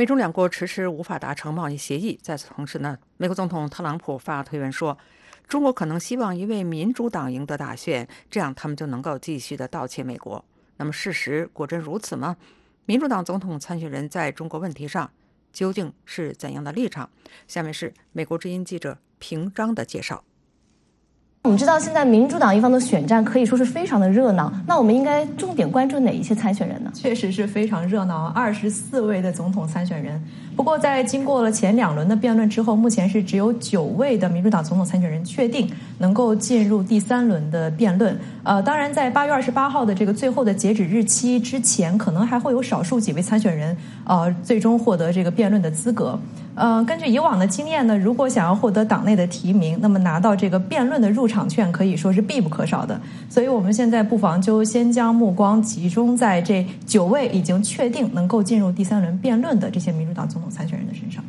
美中两国迟迟无法达成贸易协议。在此同时呢，美国总统特朗普发推文说，中国可能希望一位民主党赢得大选，这样他们就能够继续的盗窃美国。那么事实果真如此吗？民主党总统参选人在中国问题上究竟是怎样的立场？下面是美国之音记者平章的介绍。我们知道，现在民主党一方的选战可以说是非常的热闹。那我们应该重点关注哪一些参选人呢？确实是非常热闹，二十四位的总统参选人。不过，在经过了前两轮的辩论之后，目前是只有九位的民主党总统参选人确定能够进入第三轮的辩论。呃，当然，在八月二十八号的这个最后的截止日期之前，可能还会有少数几位参选人呃最终获得这个辩论的资格。呃，根据以往的经验呢，如果想要获得党内的提名，那么拿到这个辩论的入场券可以说是必不可少的。所以，我们现在不妨就先将目光集中在这九位已经确定能够进入第三轮辩论的这些民主党总统参选人的身上。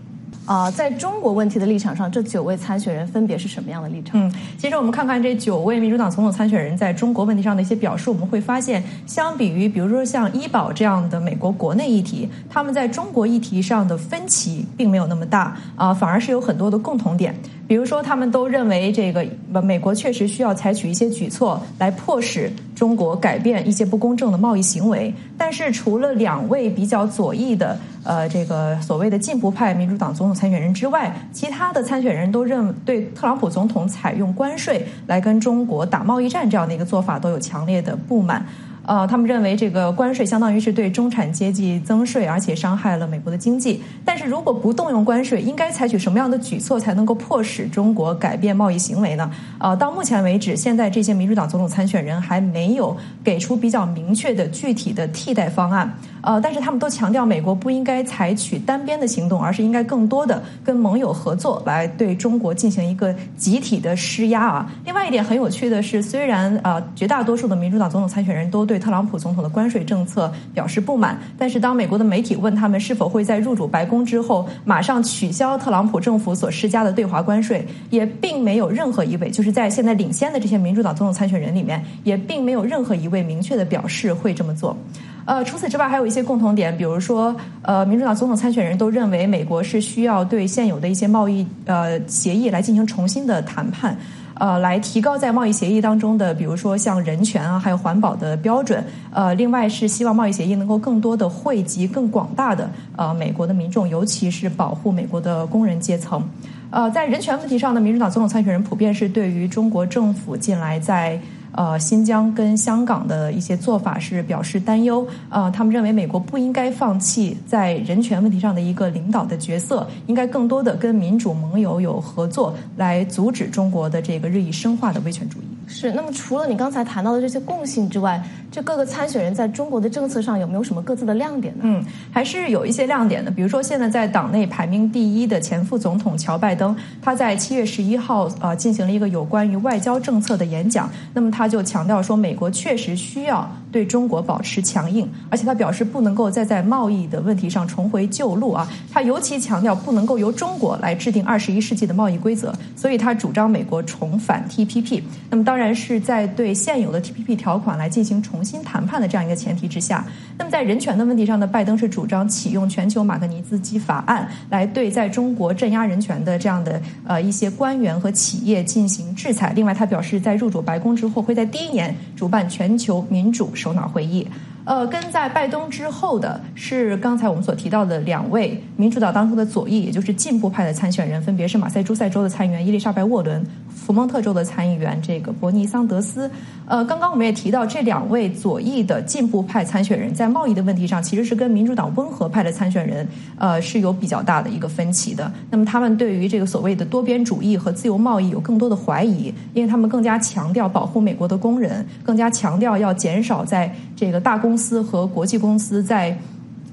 啊，在中国问题的立场上，这九位参选人分别是什么样的立场？嗯，其实我们看看这九位民主党总统参选人在中国问题上的一些表述，我们会发现，相比于比如说像医保这样的美国国内议题，他们在中国议题上的分歧并没有那么大啊，反而是有很多的共同点。比如说，他们都认为这个美国确实需要采取一些举措来迫使中国改变一些不公正的贸易行为。但是，除了两位比较左翼的呃这个所谓的进步派民主党总统参选人之外，其他的参选人都认对特朗普总统采用关税来跟中国打贸易战这样的一个做法都有强烈的不满。呃，他们认为这个关税相当于是对中产阶级增税，而且伤害了美国的经济。但是如果不动用关税，应该采取什么样的举措才能够迫使中国改变贸易行为呢？呃，到目前为止，现在这些民主党总统参选人还没有给出比较明确的具体的替代方案。呃，但是他们都强调，美国不应该采取单边的行动，而是应该更多的跟盟友合作，来对中国进行一个集体的施压啊。另外一点很有趣的是，虽然呃绝大多数的民主党总统参选人都对特朗普总统的关税政策表示不满，但是当美国的媒体问他们是否会在入主白宫之后马上取消特朗普政府所施加的对华关税，也并没有任何一位就是在现在领先的这些民主党总统参选人里面，也并没有任何一位明确的表示会这么做。呃，除此之外，还有一些共同点，比如说，呃，民主党总统参选人都认为美国是需要对现有的一些贸易呃协议来进行重新的谈判，呃，来提高在贸易协议当中的，比如说像人权啊，还有环保的标准。呃，另外是希望贸易协议能够更多的惠及更广大的呃美国的民众，尤其是保护美国的工人阶层。呃，在人权问题上呢，民主党总统参选人普遍是对于中国政府近来在呃，新疆跟香港的一些做法是表示担忧。呃，他们认为美国不应该放弃在人权问题上的一个领导的角色，应该更多的跟民主盟友有合作，来阻止中国的这个日益深化的威权主义。是。那么，除了你刚才谈到的这些共性之外，这各个参选人在中国的政策上有没有什么各自的亮点呢？嗯，还是有一些亮点的。比如说，现在在党内排名第一的前副总统乔拜登，他在七月十一号呃进行了一个有关于外交政策的演讲。那么。他就强调说，美国确实需要对中国保持强硬，而且他表示不能够再在贸易的问题上重回旧路啊。他尤其强调不能够由中国来制定二十一世纪的贸易规则，所以他主张美国重返 TPP。那么当然是在对现有的 TPP 条款来进行重新谈判的这样一个前提之下。那么在人权的问题上呢，拜登是主张启用全球马格尼兹基法案来对在中国镇压人权的这样的呃一些官员和企业进行制裁。另外，他表示在入主白宫之后，会在第一年主办全球民主首脑会议。呃，跟在拜登之后的是刚才我们所提到的两位民主党当中的左翼，也就是进步派的参选人，分别是马赛诸塞州的参议员伊丽莎白沃伦、福蒙特州的参议员这个伯尼桑德斯。呃，刚刚我们也提到，这两位左翼的进步派参选人在贸易的问题上，其实是跟民主党温和派的参选人呃是有比较大的一个分歧的。那么他们对于这个所谓的多边主义和自由贸易有更多的怀疑，因为他们更加强调保护美国的工人，更加强调要减少在这个大公司司和国际公司在。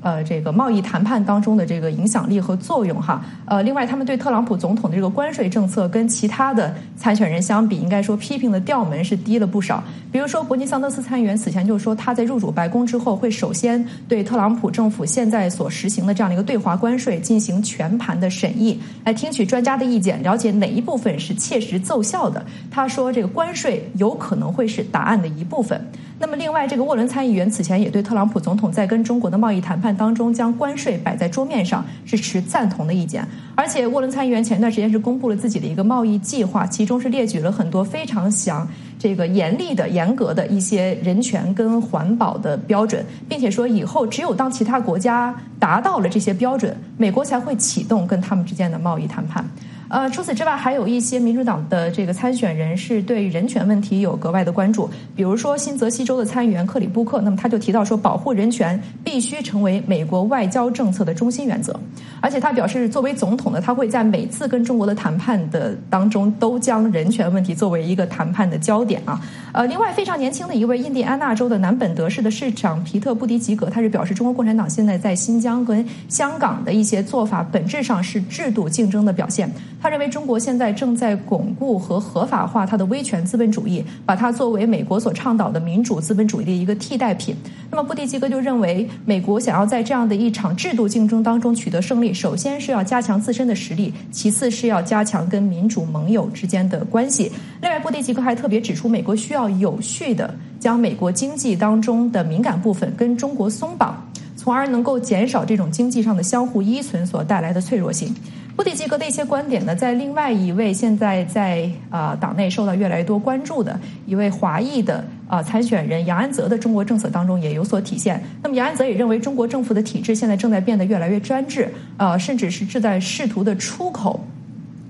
呃，这个贸易谈判当中的这个影响力和作用哈，呃，另外他们对特朗普总统的这个关税政策跟其他的参选人相比，应该说批评的调门是低了不少。比如说，伯尼桑德斯参议员此前就说，他在入主白宫之后，会首先对特朗普政府现在所实行的这样的一个对华关税进行全盘的审议，来听取专家的意见，了解哪一部分是切实奏效的。他说，这个关税有可能会是答案的一部分。那么，另外，这个沃伦参议员此前也对特朗普总统在跟中国的贸易谈判当中将关税摆在桌面上是持赞同的意见。而且，沃伦参议员前段时间是公布了自己的一个贸易计划，其中是列举了很多非常详、这个严厉的、严格的一些人权跟环保的标准，并且说以后只有当其他国家达到了这些标准，美国才会启动跟他们之间的贸易谈判。呃，除此之外，还有一些民主党的这个参选人是对人权问题有格外的关注。比如说，新泽西州的参议员克里布克，那么他就提到说，保护人权必须成为美国外交政策的中心原则。而且他表示，作为总统呢，他会在每次跟中国的谈判的当中，都将人权问题作为一个谈判的焦点啊。呃，另外非常年轻的一位印第安纳州的南本德市的市长皮特布迪吉格，他是表示，中国共产党现在在新疆跟香港的一些做法，本质上是制度竞争的表现。他认为中国现在正在巩固和合法化它的威权资本主义，把它作为美国所倡导的民主资本主义的一个替代品。那么布迪吉格就认为，美国想要在这样的一场制度竞争当中取得胜利，首先是要加强自身的实力，其次是要加强跟民主盟友之间的关系。另外，布迪吉格还特别指出，美国需要有序的将美国经济当中的敏感部分跟中国松绑，从而能够减少这种经济上的相互依存所带来的脆弱性。布迪基格的一些观点呢，在另外一位现在在啊党内受到越来越多关注的一位华裔的啊参选人杨安泽的中国政策当中也有所体现。那么杨安泽也认为，中国政府的体制现在正在变得越来越专制，呃，甚至是正在试图的出口。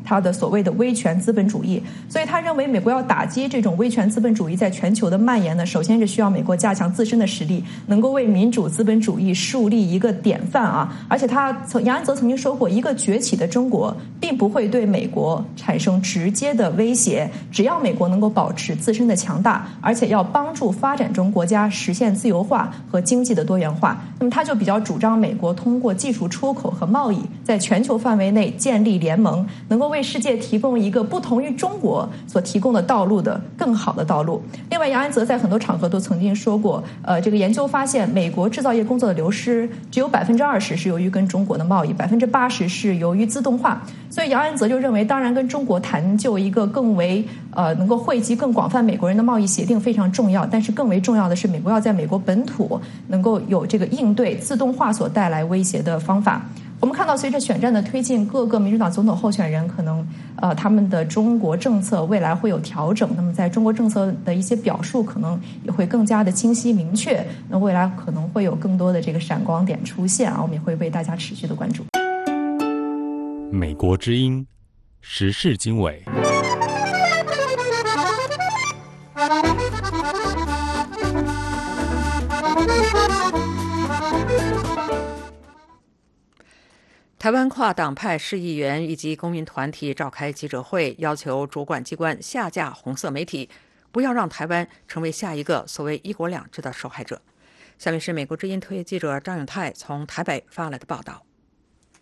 他的所谓的威权资本主义，所以他认为美国要打击这种威权资本主义在全球的蔓延呢，首先是需要美国加强自身的实力，能够为民主资本主义树立一个典范啊！而且他曾杨安泽曾经说过，一个崛起的中国并不会对美国产生直接的威胁，只要美国能够保持自身的强大，而且要帮助发展中国家实现自由化和经济的多元化，那么他就比较主张美国通过技术出口和贸易，在全球范围内建立联盟，能够为为世界提供一个不同于中国所提供的道路的更好的道路。另外，杨安泽在很多场合都曾经说过，呃，这个研究发现，美国制造业工作的流失只有百分之二十是由于跟中国的贸易，百分之八十是由于自动化。所以，杨安泽就认为，当然跟中国谈就一个更为呃能够惠及更广泛美国人的贸易协定非常重要，但是更为重要的是，美国要在美国本土能够有这个应对自动化所带来威胁的方法。我们看到，随着选战的推进，各个民主党总统候选人可能，呃，他们的中国政策未来会有调整。那么，在中国政策的一些表述，可能也会更加的清晰明确。那未来可能会有更多的这个闪光点出现啊，我们也会为大家持续的关注。美国之音，时事经纬。台湾跨党派市议员以及公民团体召开记者会，要求主管机关下架红色媒体，不要让台湾成为下一个所谓“一国两制”的受害者。下面是美国之音特约记者张永泰从台北发来的报道：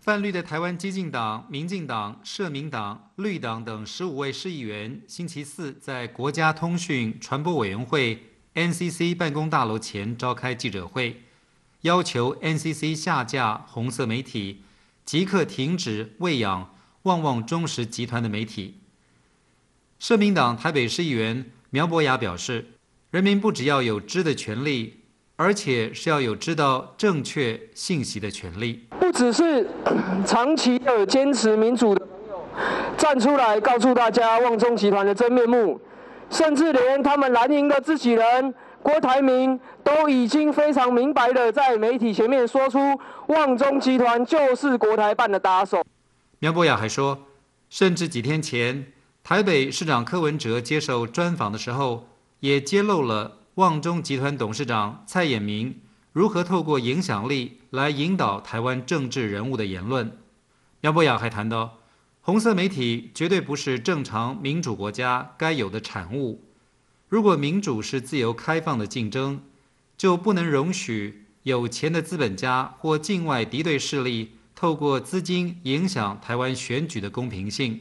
泛绿的台湾激进党、民进党、社民党、绿党等十五位市议员，星期四在国家通讯传播委员会 NCC 办公大楼前召开记者会，要求 NCC 下架红色媒体，即刻停止喂养旺旺中实集团的媒体。社民党台北市议员苗博雅表示，人民不只要有知的权利，而且是要有知道正确信息的权利。不只是长期的坚持民主的朋友站出来告诉大家旺中集团的真面目，甚至连他们蓝营的自己人郭台铭都已经非常明白的在媒体前面说出旺中集团就是国台办的打手。苗博雅还说，甚至几天前。台北市长柯文哲接受专访的时候，也揭露了旺中集团董事长蔡衍明如何透过影响力来引导台湾政治人物的言论。苗博雅还谈到，红色媒体绝对不是正常民主国家该有的产物。如果民主是自由开放的竞争，就不能容许有钱的资本家或境外敌对势力透过资金影响台湾选举的公平性。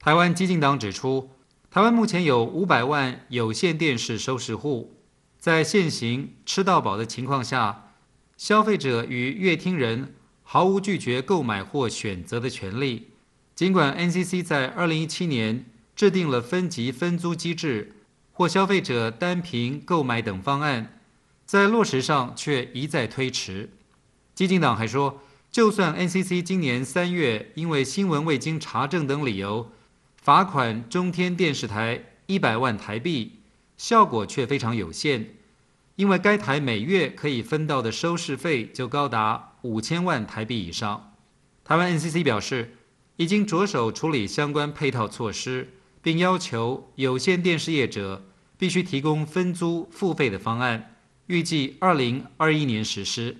台湾激进党指出，台湾目前有五百万有线电视收视户，在现行吃到饱的情况下，消费者与乐听人毫无拒绝购买或选择的权利。尽管 NCC 在二零一七年制定了分级分租机制或消费者单凭购买等方案，在落实上却一再推迟。激进党还说，就算 NCC 今年三月因为新闻未经查证等理由，罚款中天电视台一百万台币，效果却非常有限，因为该台每月可以分到的收视费就高达五千万台币以上。台湾 NCC 表示，已经着手处理相关配套措施，并要求有线电视业者必须提供分租付费的方案，预计二零二一年实施。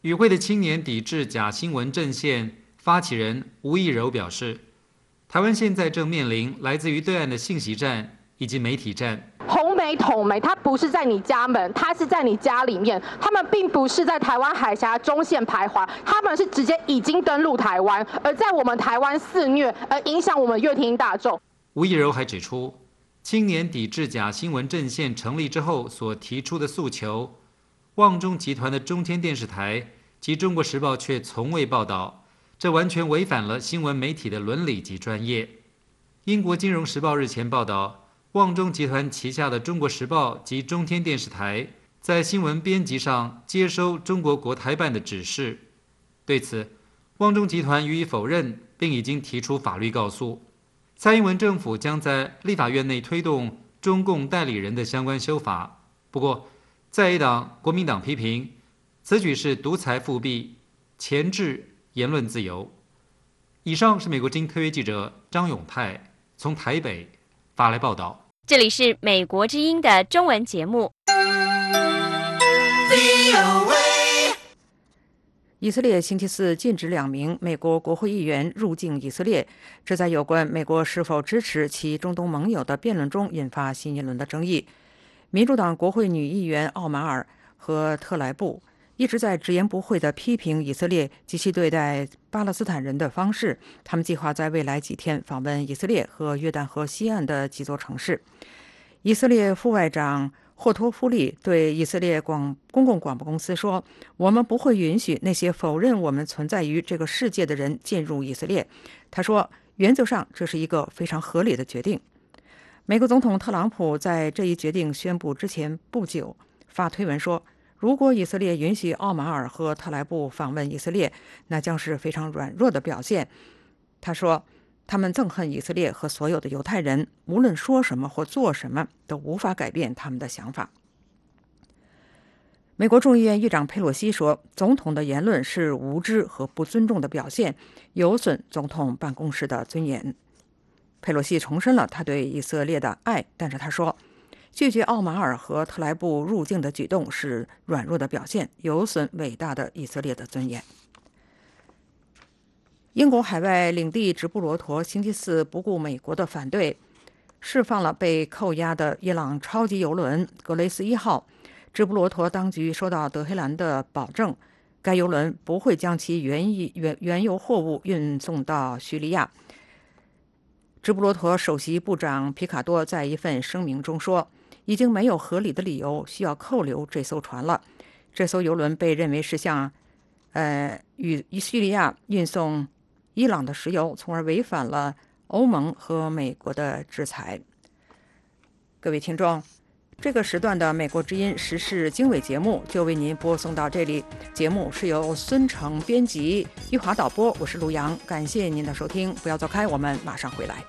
与会的青年抵制假新闻阵线发起人吴亦柔表示。台湾现在正面临来自于对岸的信息战以及媒体战。红媒、统媒，它不是在你家门，它是在你家里面。他们并不是在台湾海峡中线徘徊，他们是直接已经登陆台湾，而在我们台湾肆虐，而影响我们乐听大众。吴亦柔还指出，青年抵制假新闻阵线成立之后所提出的诉求，旺中集团的中天电视台及中国时报却从未报道。这完全违反了新闻媒体的伦理及专业。英国金融时报日前报道，旺中集团旗下的中国时报及中天电视台在新闻编辑上接收中国国台办的指示。对此，旺中集团予以否认，并已经提出法律告诉。蔡英文政府将在立法院内推动中共代理人的相关修法。不过，在野党国民党批评此举是独裁复辟、钳制。言论自由。以上是美国经科约记者张永泰从台北发来报道。这里是美国之音的中文节目。以色列星期四禁止两名美国国会议员入境以色列，这在有关美国是否支持其中东盟友的辩论中引发新一轮的争议。民主党国会女议员奥马尔和特莱布。一直在直言不讳地批评以色列及其对待巴勒斯坦人的方式。他们计划在未来几天访问以色列和约旦河西岸的几座城市。以色列副外长霍托夫利对以色列广公共广播公司说：“我们不会允许那些否认我们存在于这个世界的人进入以色列。”他说：“原则上这是一个非常合理的决定。”美国总统特朗普在这一决定宣布之前不久发推文说。如果以色列允许奥马尔和特莱布访问以色列，那将是非常软弱的表现。他说：“他们憎恨以色列和所有的犹太人，无论说什么或做什么，都无法改变他们的想法。”美国众议院议长佩洛西说：“总统的言论是无知和不尊重的表现，有损总统办公室的尊严。”佩洛西重申了他对以色列的爱，但是他说。拒绝奥马尔和特莱布入境的举动是软弱的表现，有损伟大的以色列的尊严。英国海外领地直布罗陀星期四不顾美国的反对，释放了被扣押的伊朗超级油轮“格雷斯一号”。直布罗陀当局收到德黑兰的保证，该油轮不会将其原原原油货物运送到叙利亚。直布罗陀首席部长皮卡多在一份声明中说。已经没有合理的理由需要扣留这艘船了。这艘游轮被认为是向呃与叙利亚运送伊朗的石油，从而违反了欧盟和美国的制裁。各位听众。这个时段的《美国之音时事经纬》节目就为您播送到这里。节目是由孙成编辑，玉华导播，我是陆阳。感谢您的收听，不要走开，我们马上回来。